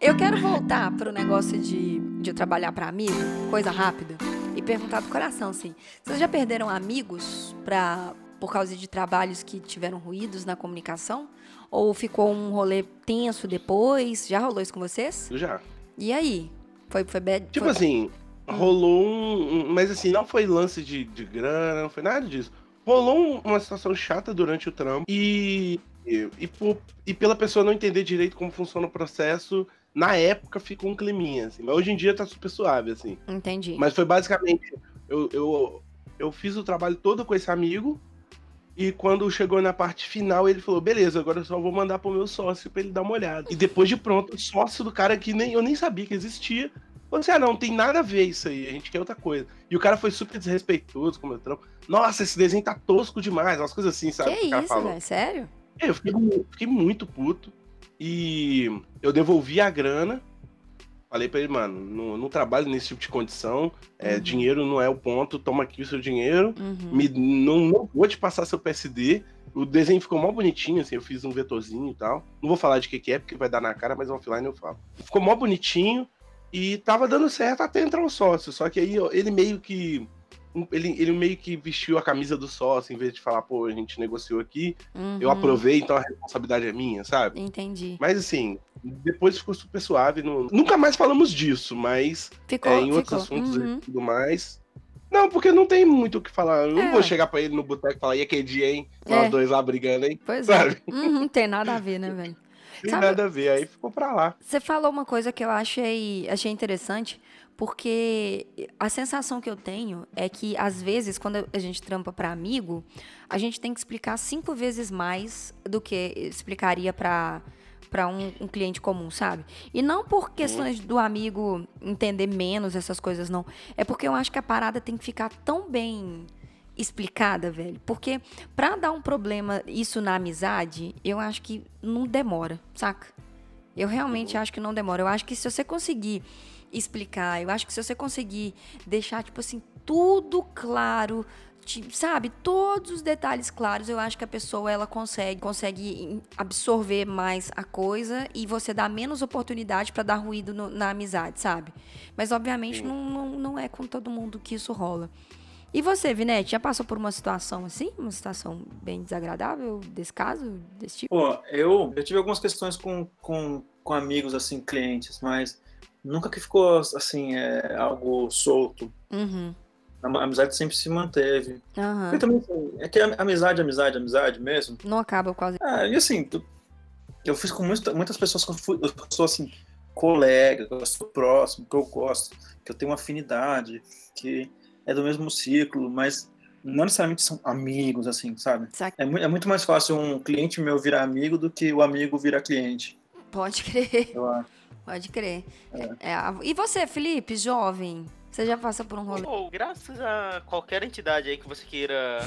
Eu quero voltar pro negócio de, de trabalhar para amigo, coisa rápida, e perguntar do coração, assim. Vocês já perderam amigos pra, por causa de trabalhos que tiveram ruídos na comunicação? Ou ficou um rolê tenso depois? Já rolou isso com vocês? Já. E aí? Foi, foi bad? Tipo foi... assim, rolou um, Mas assim, não foi lance de, de grana, não foi nada disso. Rolou um- uma situação chata durante o trampo e. E, e por- e pela pessoa não entender direito como funciona o processo, na época ficou um climinha, assim. Mas hoje em dia tá super suave, assim. Entendi. Mas foi basicamente. Eu, eu, eu fiz o trabalho todo com esse amigo. E quando chegou na parte final, ele falou: beleza, agora eu só vou mandar pro meu sócio pra ele dar uma olhada. E depois de pronto, o sócio do cara que nem, eu nem sabia que existia. Falou assim: ah, não, tem nada a ver isso aí, a gente quer outra coisa. E o cara foi super desrespeitoso com o meu trampo. Nossa, esse desenho tá tosco demais, umas coisas assim, sabe? que cara isso, velho? Sério? É, Eu fiquei, fiquei muito puto. E eu devolvi a grana. Falei pra ele, mano, não, não trabalho nesse tipo de condição. é, Uhum. Dinheiro não é o ponto, toma aqui o seu dinheiro. Uhum. Me, não, não vou te passar seu PSD. O desenho ficou mó bonitinho, assim, eu fiz um vetorzinho e tal. Não vou falar de que, que é, porque vai dar na cara, mas offline eu falo. Ficou mó bonitinho e tava dando certo até entrar o sócio. Só que aí ó, ele meio que. Ele, ele meio que vestiu a camisa do sócio, em vez de falar, pô, a gente negociou aqui, eu Uhum. aprovei, então a responsabilidade é minha, sabe? Entendi. Mas assim, depois ficou super suave. não- Nunca mais falamos disso, mas Ficou, é, em outros ficou. assuntos Uhum. e tudo mais. Não, porque não tem muito o que falar. Eu não É. vou chegar pra ele no boteco e falar, e aquele dia, hein? Nós É. dois lá brigando, hein? Pois Sabe? é. Uhum, tem nada a ver, né, velho? Tem Sabe- nada a ver. Aí ficou pra lá. Você falou uma coisa que eu achei, achei interessante, porque a sensação que eu tenho é que, às vezes, quando a gente trampa para amigo, a gente tem que explicar cinco vezes mais do que explicaria para para um, um cliente comum, sabe? E não por questões do amigo entender menos essas coisas, não. É porque eu acho que a parada tem que ficar tão bem explicada, velho. Porque pra dar um problema isso na amizade, eu acho que não demora, saca? Eu realmente acho que não demora. Eu acho que se você conseguir explicar, eu acho que se você conseguir deixar, tipo assim, tudo claro, sabe? Todos os detalhes claros, eu acho que a pessoa, ela consegue, consegue absorver mais a coisa e você dá menos oportunidade pra dar ruído no- na amizade, sabe? Mas, obviamente, não, não, não é com todo mundo que isso rola. E você, Vinete, já passou por uma situação assim? Uma situação bem desagradável desse caso, desse tipo? Pô, eu, eu tive algumas questões com, com, com amigos, assim, clientes, mas nunca que ficou, assim, é, algo solto. Uhum. A amizade sempre se manteve. Porque também, assim, é que amizade, amizade, amizade mesmo. Não acaba quase. Ah, e assim, eu fiz com muita- muitas pessoas que eu, fui, eu sou, assim, colega, que eu sou próximo, que eu gosto, que eu tenho uma afinidade, que é do mesmo ciclo, mas não necessariamente são amigos, assim, sabe? É, é muito mais fácil um cliente meu virar amigo do que o amigo virar cliente. Pode crer, Eu acho. Pode crer. É, a- e você, Felipe, jovem? Você já passa por um rolê? Pô, graças a qualquer entidade aí que você queira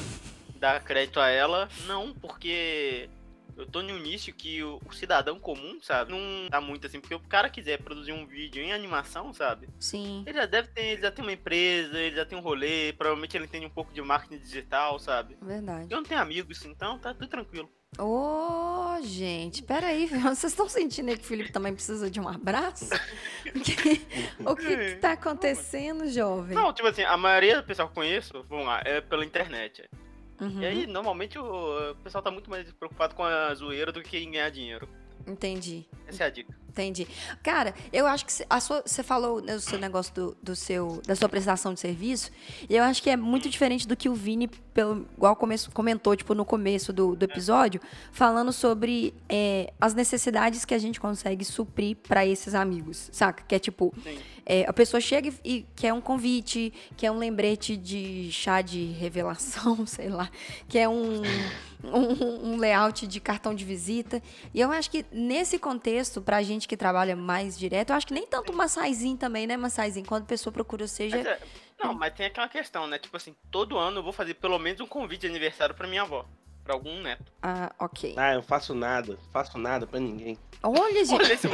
dar crédito a ela, não, porque eu tô no início que o, o cidadão comum, sabe, não dá muito assim, porque o cara quiser produzir um vídeo em animação, sabe, Sim. ele já deve ter, ele já tem uma empresa, ele já tem um rolê, provavelmente ele entende um pouco de marketing digital, sabe. Verdade. Eu não tenho amigos, então tá tudo tranquilo. Ô, gente, peraí, vocês estão sentindo aí que o Felipe também precisa de um abraço? O que, que tá acontecendo, jovem? Não, tipo assim, a maioria do pessoal que eu conheço, vamos lá, é pela internet. Uhum, E aí, normalmente, o, o pessoal tá muito mais preocupado com a zoeira do que em ganhar dinheiro. Entendi. Essa é a dica. Entendi. Cara, eu acho que a sua, você falou né, o seu negócio do, do seu, da sua prestação de serviço, e eu acho que é muito diferente do que o Vini, pelo, igual começo, comentou, tipo, no começo do, do episódio, falando sobre é, as necessidades que a gente consegue suprir pra esses amigos, saca? Que é tipo, é, a pessoa chega e, e quer um convite, quer um lembrete de chá de revelação, sei lá, quer um, um, um layout de cartão de visita. E eu acho que nesse contexto contexto, pra gente que trabalha mais direto, eu acho que nem tanto massaizinho também, né, massaizinho? Quando a pessoa procura, Mas seja. é- não, mas tem aquela questão, né? Tipo assim, todo ano eu vou fazer pelo menos um convite de aniversário pra minha avó. Pra algum neto. Ah, ok. Ah, eu faço nada, faço nada pra ninguém. Olha, gente, Olha esse.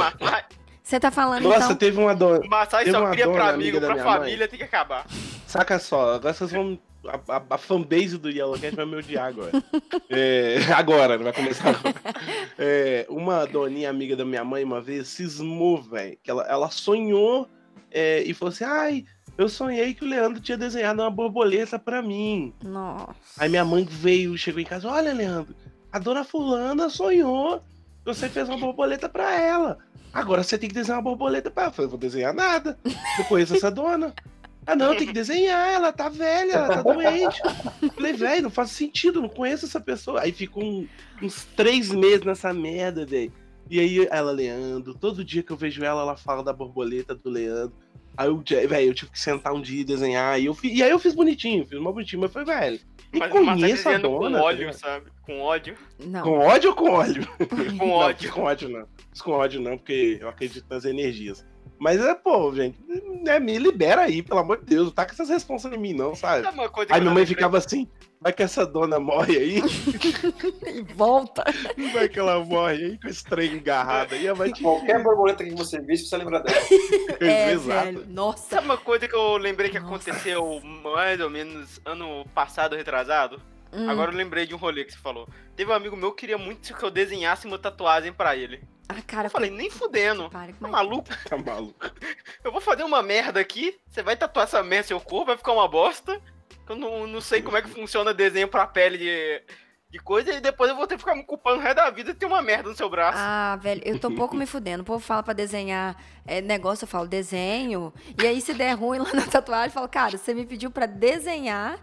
Você tá falando Nossa, então. teve uma dona. Teve só uma cria dona pra amigo, pra minha mãe. família, tem que acabar. Saca só, agora vocês vão. A, a, a fanbase do Yellowcat vai me odiar agora. É, agora, vai começar agora. É, uma doninha amiga da minha mãe uma vez cismou, velho. Que ela, ela sonhou é, e falou assim: ai, eu sonhei que o Leandro tinha desenhado uma borboleta pra mim. Nossa. Aí minha mãe veio, chegou em casa: olha, Leandro, a dona Fulana sonhou que você fez uma borboleta pra ela. Agora você tem que desenhar uma borboleta pra ela. Eu falei, vou desenhar nada. Eu conheço essa dona. Ah, não, tem que desenhar, ela tá velha, ela tá doente. Falei, velho, não faz sentido, não conheço essa pessoa. Aí ficou um- uns três meses nessa merda, velho. E aí ela, Leandro, todo dia que eu vejo ela, ela fala da borboleta do Leandro. Aí eu, velho, eu tive que sentar um dia e desenhar. E, eu fi- e aí eu fiz bonitinho, fiz uma bonitinho, mas foi, velho. Nem Mas o Massai conheço a dona. com tá ódio, ligado? sabe? Com ódio. Não. Com ódio ou com ódio? Com Não, ódio. com ódio não. Fiz com ódio não, porque eu acredito nas energias. Mas é, pô, gente, né, me libera aí, pelo amor de Deus. Não tá com essas responsas em mim, não, sabe? Coisa Aí minha mãe ficava assim, vai que essa dona morre aí, E volta. vai que ela morre aí com esse trem engarrado aí, vai te Qualquer borboleta que você visse, você lembra dela. É, Exato. velho. Nossa. Sabe uma coisa que eu lembrei que Nossa. aconteceu mais ou menos ano passado, retrasado? Hum. Agora eu lembrei de um rolê que você falou. Teve um amigo meu que queria muito que eu desenhasse uma tatuagem pra ele. Ah, cara, Eu falei, nem fudendo. para Tá maluco? Tá maluco. Eu vou fazer uma merda aqui, você vai tatuar essa merda no seu corpo, vai ficar uma bosta. Eu não, não sei como é que funciona desenho pra pele de, de coisa, e depois eu vou ter que ficar me culpando o resto da vida de ter uma merda no seu braço. Ah, velho, eu tô um pouco me fudendo. O povo fala pra desenhar é, negócio, eu falo desenho. E aí, se der ruim lá na tatuagem, eu falo, cara, você me pediu pra desenhar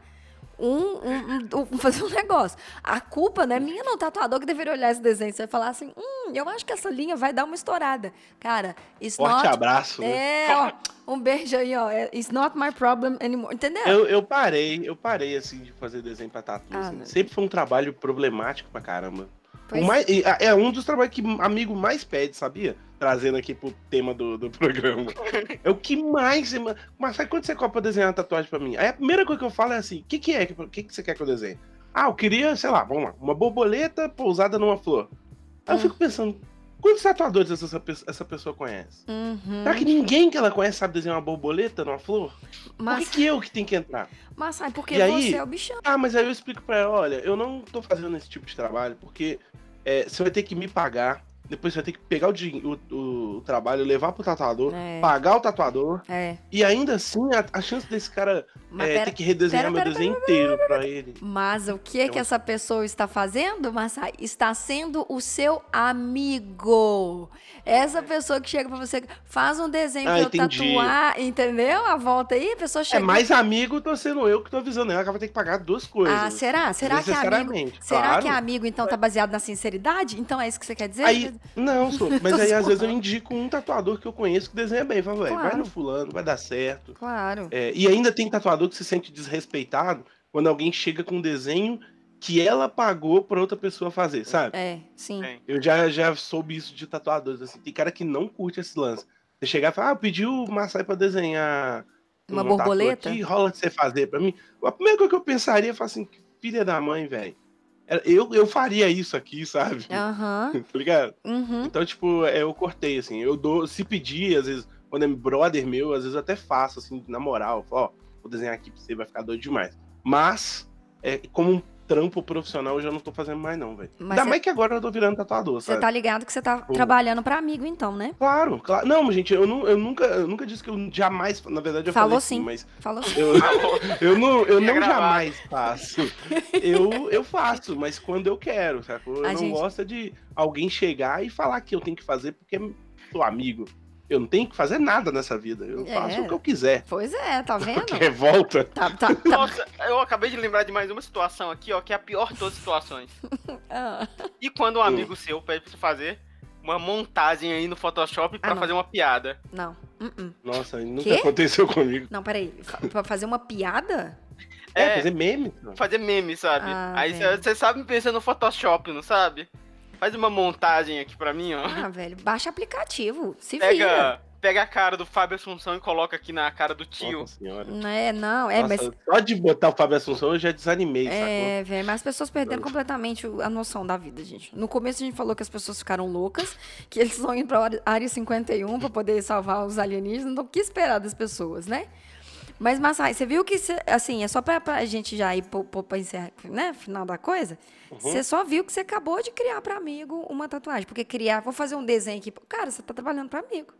um, um- um- fazer um negócio. A culpa não é minha, não. O tatuador que deveria olhar esse desenho. Você vai falar assim, hum, eu acho que essa linha vai dar uma estourada. Cara, it's Forte not... abraço. né? É, ó, um beijo aí, ó. é, It's not my problem anymore. Entendeu? Eu, eu parei, eu parei assim de fazer desenho pra tatu. Ah, assim. Sempre foi um trabalho problemático pra caramba. O Pois- mais- e, é um dos trabalhos que amigo mais pede, sabia? Trazendo aqui pro tema do, do programa. É o que mais. Mas sabe quando você copa desenhar uma tatuagem pra mim? Aí a primeira coisa que eu falo é assim: o que, que é? O que, que você quer que eu desenhe? Ah, eu queria, sei lá, vamos lá, uma borboleta pousada numa flor. Aí eu fico pensando, quantos tatuadores essa, essa pessoa conhece? Uhum. Será que ninguém que ela conhece sabe desenhar uma borboleta numa flor? Por que, Mas, que eu que tenho que entrar? mas sabe, porque E aí- você é o bichão. Ah, mas aí eu explico pra ela, olha, eu não tô fazendo esse tipo de trabalho porque é, você vai ter que me pagar, depois você vai ter que pegar o, o, o trabalho, levar pro tatuador, É. pagar o tatuador, É. e ainda assim a, a chance desse cara Mas é, pera- ter que redesenhar pera, meu pera, desenho inteiro pra ele. Mas o que é que Eu- essa pessoa está fazendo, Massai? Está sendo o seu amigo. Essa pessoa que chega pra você, faz um desenho Ah, pra eu entendi. tatuar, entendeu? A volta aí, a pessoa É chega. mais amigo tô sendo eu que tô avisando ela que ela vai ter que pagar duas coisas. Ah, será? Será que é amigo? Será claro. que é amigo, então, tá baseado na sinceridade? Então é isso que você quer dizer? Aí, não, sou, mas aí às vezes eu indico um tatuador que eu conheço que desenha bem. Fala, velho, vai Claro. no fulano, vai dar certo. Claro. É, e ainda tem tatuador que se sente desrespeitado quando alguém chega com um desenho que ela pagou pra outra pessoa fazer, sabe? É, sim. É. Eu já, já soube isso de tatuadores. Assim, tem cara que não curte esse lance. Você chegar e falar, ah, eu pedi o Massai pra desenhar Uma tatu borboleta? Aqui, rola de você fazer pra mim. A primeira coisa que eu pensaria é falar assim, filha da mãe, velho. Eu, eu faria isso aqui, sabe? Aham. Tá ligado? Uhum. Então, tipo, é, eu cortei, assim. Eu dou, se pedir, às vezes, quando é brother meu, às vezes até faço, assim, na moral. Ó, vou desenhar aqui pra você, vai ficar doido demais. Mas, é, como um trampo profissional, eu já não tô fazendo mais, não, velho. Mas Ainda cê- mais que agora eu tô virando tatuador, Você sabe? tá ligado que você tá Pô. trabalhando pra amigo, então, né? Claro, claro. Não, gente, eu, não, eu, nunca, eu nunca disse que eu jamais. Na verdade, eu Falou falei sim. mas Falou. eu, eu não, eu não jamais faço. Eu, eu faço, mas quando eu quero, sacou? Eu A não gente- gosto de alguém chegar e falar que eu tenho que fazer porque é sou amigo. Eu não tenho que fazer nada nessa vida. Eu É. faço o que eu quiser. Pois é, tá vendo? Que revolta. Tá, tá, tá. Nossa, eu acabei de lembrar de mais uma situação aqui, ó, que é a pior de todas as situações. Ah, E quando um amigo seu pede pra você fazer uma montagem aí no Photoshop pra Ah, fazer uma piada. não. Uh-uh. Nossa, nunca Quê? aconteceu comigo. Não, peraí. Pra fazer uma piada? É, É. fazer meme. Fazer meme, sabe? Ah, aí você sabe pensar no Photoshop, não sabe? Faz uma montagem aqui pra mim, ó. Ah, velho, baixa aplicativo. Se vira. Pega, pega a cara do Fábio Assunção e coloca aqui na cara do tio. Nossa senhora. Não é, não, é, Nossa, mas. Só de botar o Fábio Assunção eu já desanimei, sacou? É, velho, mas as pessoas perderam completamente a noção da vida, gente. No começo a gente falou que as pessoas ficaram loucas, que eles estão indo pra área- área 51 pra poder salvar os alienígenas. Então, o que esperar das pessoas, né? Mas, Massai, você viu que, cê- assim, é só pra, pra gente já ir pra encerrar, né, final da coisa? Uhum. Você só viu que você acabou de criar pra amigo uma tatuagem. Porque criar, vou fazer um desenho aqui. Cara, você tá trabalhando pra amigo.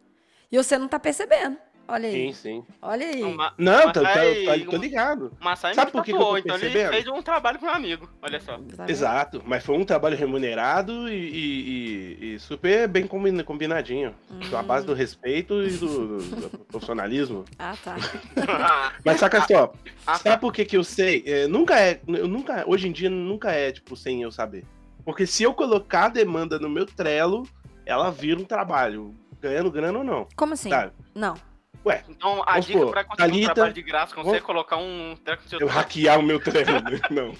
E você não tá percebendo. Olha aí. Sim, sim. Olha aí. Não, tô, Massai- tô, tô, tô ligado. Massai Sabe me por que que eu tatuou, tô então ele fez um trabalho pro meu amigo. Olha só. Tá? Exato, mas foi um trabalho remunerado e, e- e- super bem combina- combinadinho. A base do respeito e do, do profissionalismo. Ah, tá. Mas saca só, Ah, tá. sabe por que, que eu sei? É, nunca é, eu nunca, hoje em dia nunca é, tipo, sem eu saber. Porque se eu colocar a demanda no meu Trello, ela vira um trabalho, ganhando grana ou não, Como assim? sabe? Não. Então, a dica supor, pra conseguir um Thalita- trabalho de graça com você é colocar um treco no seu Eu hackear o meu Trello, né? não.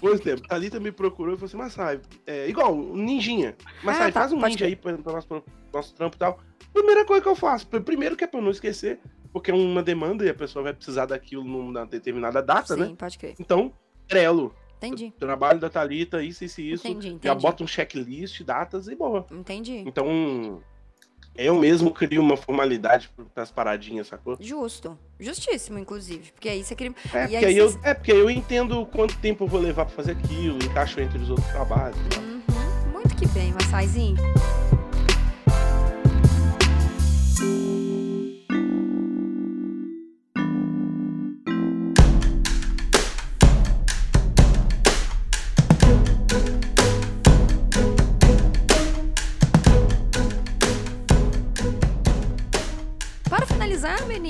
Por exemplo, Thalita me procurou e falou assim, Massai, é igual, um ninjinha. Massai, Ah, tá, faz um ninja aí pra, pra nosso, pro nosso trampo e tal. Primeira coisa que eu faço, primeiro que é pra eu não esquecer, porque é uma demanda e a pessoa vai precisar daquilo numa determinada data, né? Sim, pode crer. Então, Trello, Entendi. trabalho da Thalita, isso, isso, isso. Entendi, Já entendi. bota um checklist, datas e boa. Entendi. Então, eu mesmo crio uma formalidade pras paradinhas, sacou? Justo. Justíssimo, inclusive. Porque aí você cria. É, porque aí eu, cês- é porque eu entendo quanto tempo eu vou levar pra fazer aquilo, encaixo entre os outros trabalhos. tal. Uhum. Muito que bem, Massaizinho.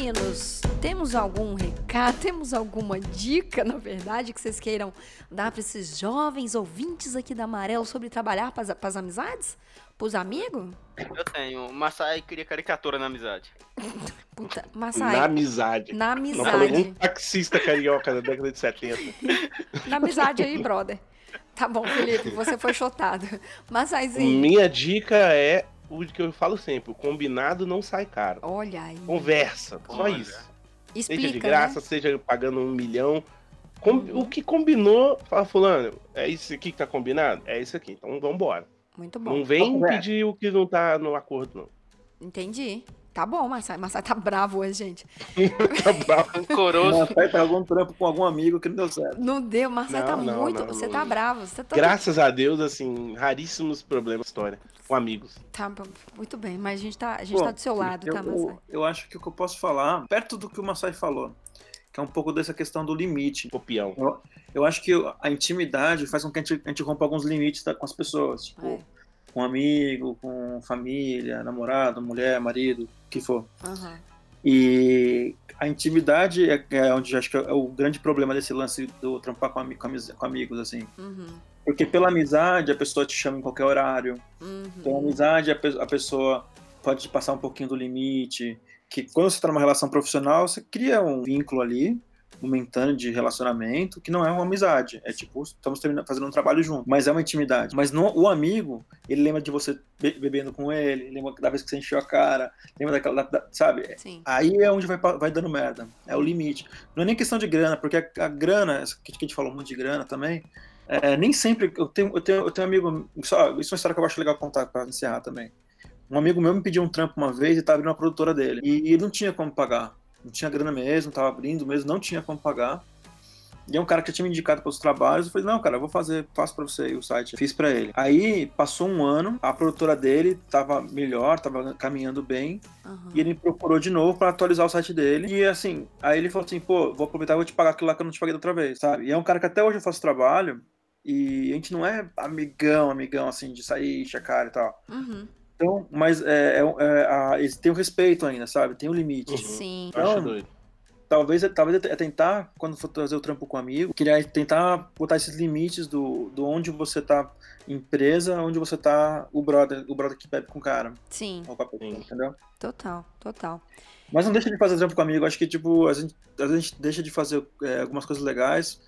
Meninos, temos algum recado, temos alguma dica, na verdade, que vocês queiram dar para esses jovens ouvintes aqui da Amarelo sobre trabalhar para as amizades? Para os amigos? Eu tenho. Massai cria caricatura na amizade. Puta, Na Massai, amizade. na Não falou um amizade. taxista carioca da década de 70. Na amizade aí, brother. Tá bom, Felipe, você foi chotado. Massaizinho, Minha dica é o que eu falo sempre: o combinado não sai caro. olha aí. Conversa, só Olha. isso. seja de Explica, graça, né? seja pagando um milhão. Com- Uhum. O que combinou, fala, fulano, é isso aqui que tá combinado? É isso aqui, então vambora. Muito bom. Não vem Conversa. pedir o que não tá no acordo, não. Entendi. Tá bom, Massai. Massai tá bravo hoje, gente. Tá bravo. Rancoroso. Massai tá algum trampo com algum amigo que não deu certo. Não deu, Não, tá não, muito. não, você não. tá bravo. Você tá. Graças a Deus, assim, raríssimos problemas na história com amigos. Tá bom, muito bem, mas a gente tá, a gente Pô, tá do seu lado, eu, tá, Massai? eu, eu acho que o que eu posso falar, perto do que o Massai falou, que é um pouco dessa questão do limite. Copião. Eu acho que a intimidade faz com que a gente, a gente rompa alguns limites da- com as pessoas. Tipo, É. com amigo, com família, namorado, mulher, marido, o que for. Aham. E a intimidade é, é onde eu acho que é o grande problema desse lance do trampar com, com com amigos, assim. Uhum. Porque pela amizade a pessoa te chama em qualquer horário. Pela Uhum. amizade a, pe- a pessoa pode te passar um pouquinho do limite. Que quando você está numa relação profissional, você cria um vínculo ali, momentâneo de relacionamento, que não é uma amizade. É tipo, estamos fazendo um trabalho junto. Mas é uma intimidade. Mas no- o amigo, ele lembra de você be- bebendo com ele, lembra da vez que você encheu a cara, lembra daquela. da- sabe? Sim. Aí é onde vai, vai dando merda. É o limite. Não é nem questão de grana, porque a, a grana, que a gente falou muito de grana também, é, nem sempre. Eu tenho, eu, tenho, eu tenho um amigo. Só, isso é uma história que eu acho legal contar pra encerrar também. Um amigo meu me pediu um trampo uma vez e tava abrindo uma produtora dele. E, ele não tinha como pagar. Não tinha grana mesmo, tava abrindo mesmo, não tinha como pagar. E é um cara que já tinha me indicado para os trabalhos. Eu falei, não, cara, eu vou fazer, faço para você aí o site. Fiz para ele. Aí passou um ano, a produtora dele tava melhor, tava caminhando bem. Aham. E ele me procurou de novo pra atualizar o site dele. E assim, aí ele falou assim: pô, vou aproveitar e vou te pagar aquilo lá que eu não te paguei da outra vez, sabe? E é um cara que até hoje eu faço trabalho. E a gente não é amigão, amigão, assim, de sair, cara e tal. Uhum. Então, mas é, é, é, a- eles têm o respeito ainda, sabe? Tem o limite. Uhum. Sim. Não. doido. Talvez, talvez é tentar, quando for trazer o trampo com um amigo, queria tentar botar esses limites do, do onde você tá empresa, onde você tá o brother, o brother que bebe com o cara. Sim. ou com a pessoa, Sim. Entendeu? Total, total. Mas não deixa de fazer trampo com amigo. Acho que, tipo, a gente, a gente deixa de fazer é, algumas coisas legais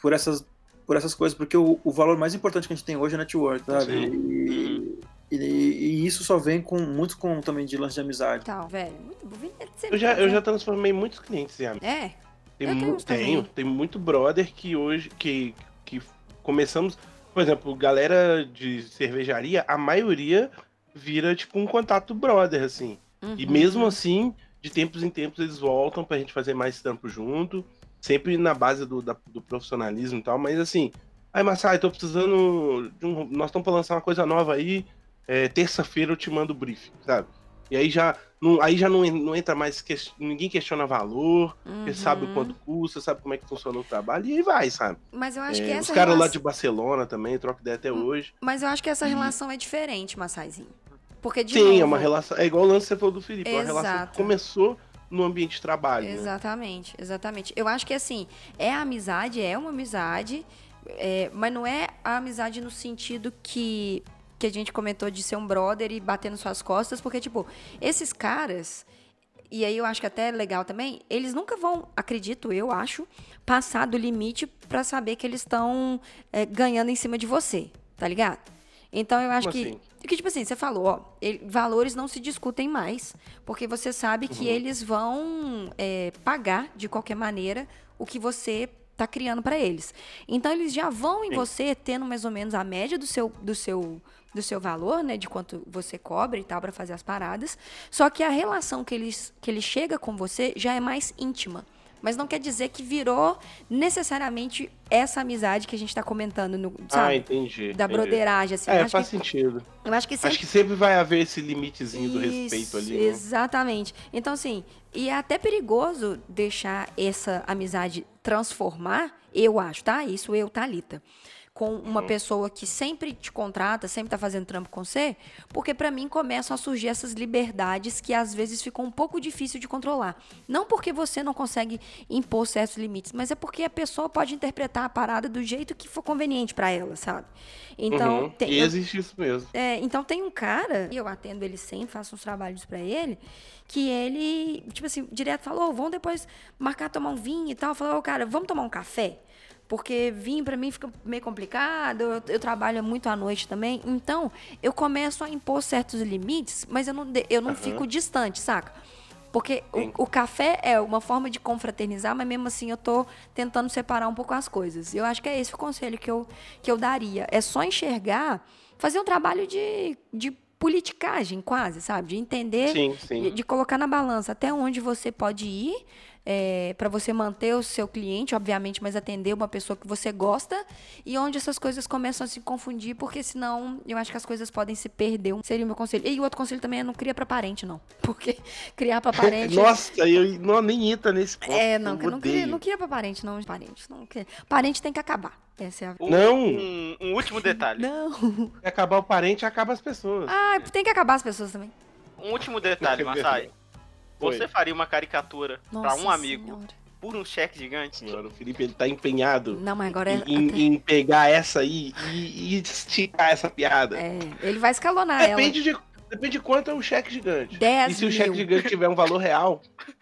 por essas por essas coisas, porque o, o valor mais importante que a gente tem hoje é network, sabe? Sim. E, e, e isso só vem com muito com também de lance de amizade. Tal, velho. Muito bom. Eu já, eu já transformei muitos clientes em amigos. É. Tem Eu mu- tenho tem muito brother que hoje que, que começamos, por exemplo, galera de cervejaria, a maioria vira tipo um contato brother assim. E Uhum. mesmo assim, de tempos em tempos eles voltam pra gente fazer mais trampo junto, sempre na base do, da- do profissionalismo e tal, mas assim, aí Massai, tô precisando de um, nós estamos pra lançar uma coisa nova aí, é, terça-feira eu te mando o briefing, sabe? E aí já não, aí já não, não entra mais, ques- ninguém questiona valor, porque sabe o Uhum. quanto custa, sabe como é que funciona o trabalho, e aí vai, sabe? Mas eu acho É, que os essa caras lá relação- de Barcelona também, troca ideia até Hum, hoje. Mas eu acho que essa E- relação é diferente, Massaizinho. Porque, de Sim, novo, é uma relação. É igual o lance que você falou do Felipe, é uma relação Exato. que começou no ambiente de trabalho. né? Exatamente, exatamente. Eu acho que assim, é amizade, é uma amizade, é, mas não é a amizade no sentido que, que a gente comentou de ser um brother e bater nas suas costas, porque, tipo, esses caras, e aí eu acho que até é legal também, eles nunca vão, acredito eu, acho, passar do limite pra saber que eles estão é, ganhando em cima de você, tá ligado? Então eu acho Como que. assim? Que, tipo assim, você falou, ó, ele- valores não se discutem mais, porque você sabe que Uhum. eles vão é, pagar, de qualquer maneira, o que você tá criando para eles. Então, eles já vão em Sim. você tendo mais ou menos a média do seu, do seu, do seu valor, né, de quanto você cobra e tal para fazer as paradas. Só que a relação que eles, que ele chega com você já é mais íntima. Mas não quer dizer que virou necessariamente essa amizade que a gente tá comentando, no, Ah, sabe? entendi. da entendi. broderagem, assim. É, faz que, sentido. eu acho que sempre Acho que sempre vai haver esse limitezinho do respeito isso, ali. né? Exatamente. Então, assim, e é até perigoso deixar essa amizade transformar, eu acho, tá? Isso eu, Thalita. Com uma Uhum. pessoa que sempre te contrata, sempre tá fazendo trampo com você, porque pra mim começam a surgir essas liberdades que às vezes ficam um pouco difícil de controlar. Não porque você não consegue impor certos limites, mas é porque a pessoa pode interpretar a parada do jeito que for conveniente pra ela, sabe? Então, Uhum. tem- E existe isso mesmo. é, então tem um cara, e eu atendo ele sempre, faço uns trabalhos pra ele, que ele, tipo assim, direto falou, "Ô, vamos depois marcar tomar um vinho e tal. Falou, "Ô, cara, vamos tomar um café? Porque vinho pra mim fica meio complicado, eu, eu trabalho muito à noite também. Então, eu começo a impor certos limites, mas eu não, de- eu não Aham. fico distante, saca? Porque o, o café é uma forma de confraternizar, mas mesmo assim eu tô tentando separar um pouco as coisas. Eu acho que é esse o conselho que eu, que eu daria. É só enxergar, fazer um trabalho de, de politicagem, quase, sabe? De entender, Sim, de, sim. de colocar na balança até onde você pode ir para você manter o seu cliente, obviamente, mas atender uma pessoa que você gosta e onde essas coisas começam a se confundir, porque senão eu acho que as coisas podem se perder. Um Seria o meu conselho. E o outro conselho também é não criar para parente, não. Porque criar para parente. Nossa, eu não, nem entra nesse ponto. É, não, não queria, odeio. não queria pra parente, não, parente. Não, queria. Parente tem que acabar. Essa é a. Não. Um, um último detalhe. Não. Se acabar o parente, acaba as pessoas. Ah, tem que acabar as pessoas também. Um último detalhe, Masai. Você Foi. faria uma caricatura Nossa pra um amigo Senhora. por um cheque gigante? Senhora, o Felipe ele tá empenhado Não, mas agora é. em, até- em pegar essa aí e, e esticar essa piada. é, ele vai escalonar Depende de, depende de quanto é o cheque gigante. 10 e se o mil. cheque gigante tiver um valor real,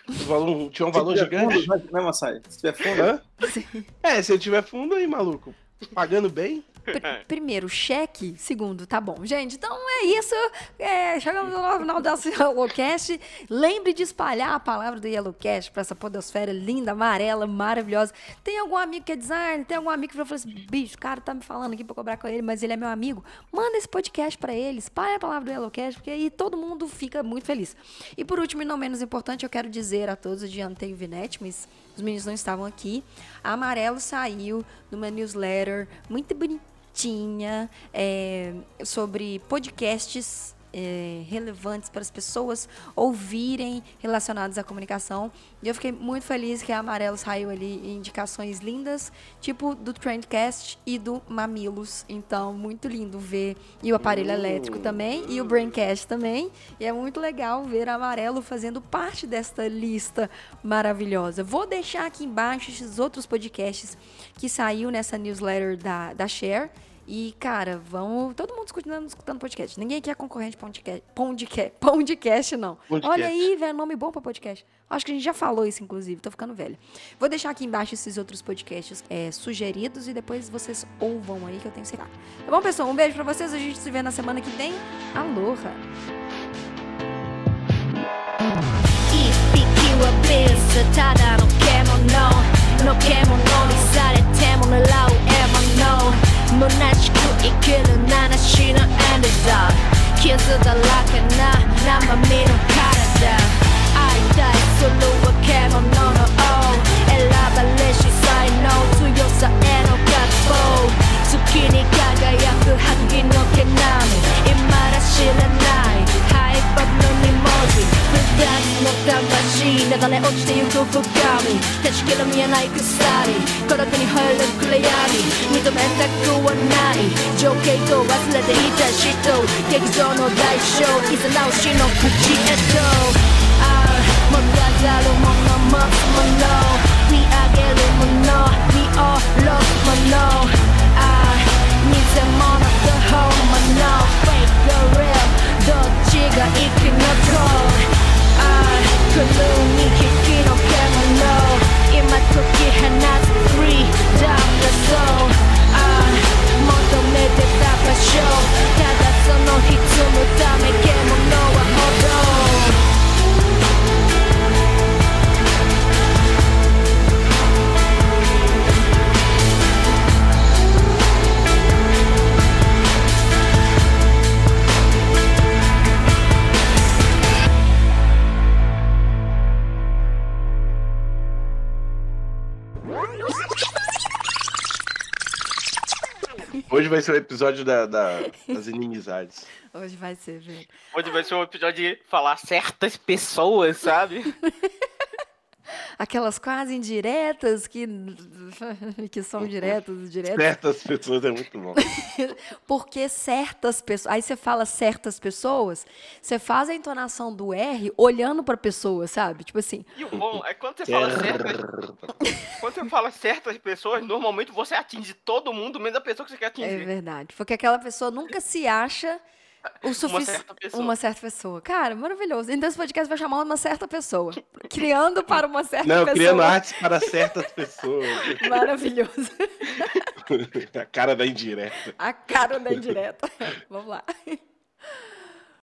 um valor- tiver um valor Se tiver gigante. fundo, né, Massai? Se tiver fundo, Hã? É, se eu tiver fundo aí, maluco. Pagando bem. Pr- primeiro, cheque. Segundo, tá bom. Gente, então é isso. É, chegamos no final desse Yellowcast. Lembre de espalhar a palavra do Yellowcast pra essa podosfera linda, amarela, maravilhosa. Tem algum amigo que é designer? Tem algum amigo que falou assim: bicho, o cara tá me falando aqui pra cobrar com ele, mas ele é meu amigo. Manda esse podcast pra ele. Espalha a palavra do Yellowcast, porque aí todo mundo fica muito feliz. E por último, e não menos importante, eu quero dizer a todos, adiantei o Vinete, mas os meninos não estavam aqui. A Amarelo saiu numa newsletter muito bonitinha é, sobre podcasts é, relevantes para as pessoas ouvirem relacionados à comunicação. E eu fiquei muito feliz que a Amarelo saiu ali indicações lindas, tipo do Trendcast e do Mamilos. Então, muito lindo ver. E o aparelho elétrico também, e o Braincast também. E é muito legal ver a Amarelo fazendo parte desta lista maravilhosa. Vou deixar aqui embaixo esses outros podcasts que saiu nessa newsletter da, da Share. E, cara, vamos. Todo mundo escutando, escutando podcast. Ninguém aqui é concorrente podcast. Podcast, podcast não. Podcast. Olha aí, velho, nome bom pra podcast. Acho que a gente já falou isso, inclusive. Tô ficando velha. Vou deixar aqui embaixo esses outros podcasts é, sugeridos e depois vocês ouvam aí que eu tenho certeza. Tá bom, pessoal? Um beijo pra vocês. A gente se vê na semana que vem. Aloha! 一匹はベースただの獣の獣にされても狙う獲物虚しく生きる七しのエンドザ傷だらけな生身の体会いたいするわ獣の王選ばれし才能強さへの渇望月に輝く萩の毛並み今だ知らない ハイパブの2文字。二つの魂流れ落ちてゆく深み。確かに見えない鎖。孤独に入る暗闇。認めたくはない。情景と忘れていた人劇場の代償いざ直しの口へと。ああ物語るもの持つもの。見上げるもの。見下ろすもの。ああ偽物と本物。Fake or real どっちが生き残るああ狂うに引きの獣。今解き放つ Freedom だそうああ求めてた場所。ただその潜むため獣はほど。Hoje vai ser o episódio da- da- das inimizades. Hoje vai ser, velho. Hoje vai ser um episódio de falar certas pessoas, sabe? Aquelas quase indiretas que, que são diretas, diretas. Certas pessoas é muito bom. Porque certas pessoas. Aí você fala certas pessoas, você faz a entonação do R olhando pra pessoa, sabe? Tipo assim, E o bom é quando você fala certas, quando você fala certas pessoas, normalmente você atinge todo mundo, menos a pessoa que você quer é atingir. verdade. Porque aquela pessoa nunca se acha o suficiente. certa pessoa. Uma certa pessoa. Cara, maravilhoso. Então esse podcast vai chamar uma certa pessoa. Criando para uma certa Não, pessoa. criando artes para certas pessoas. Maravilhoso. A cara da indireta. A cara da indireta. Vamos lá.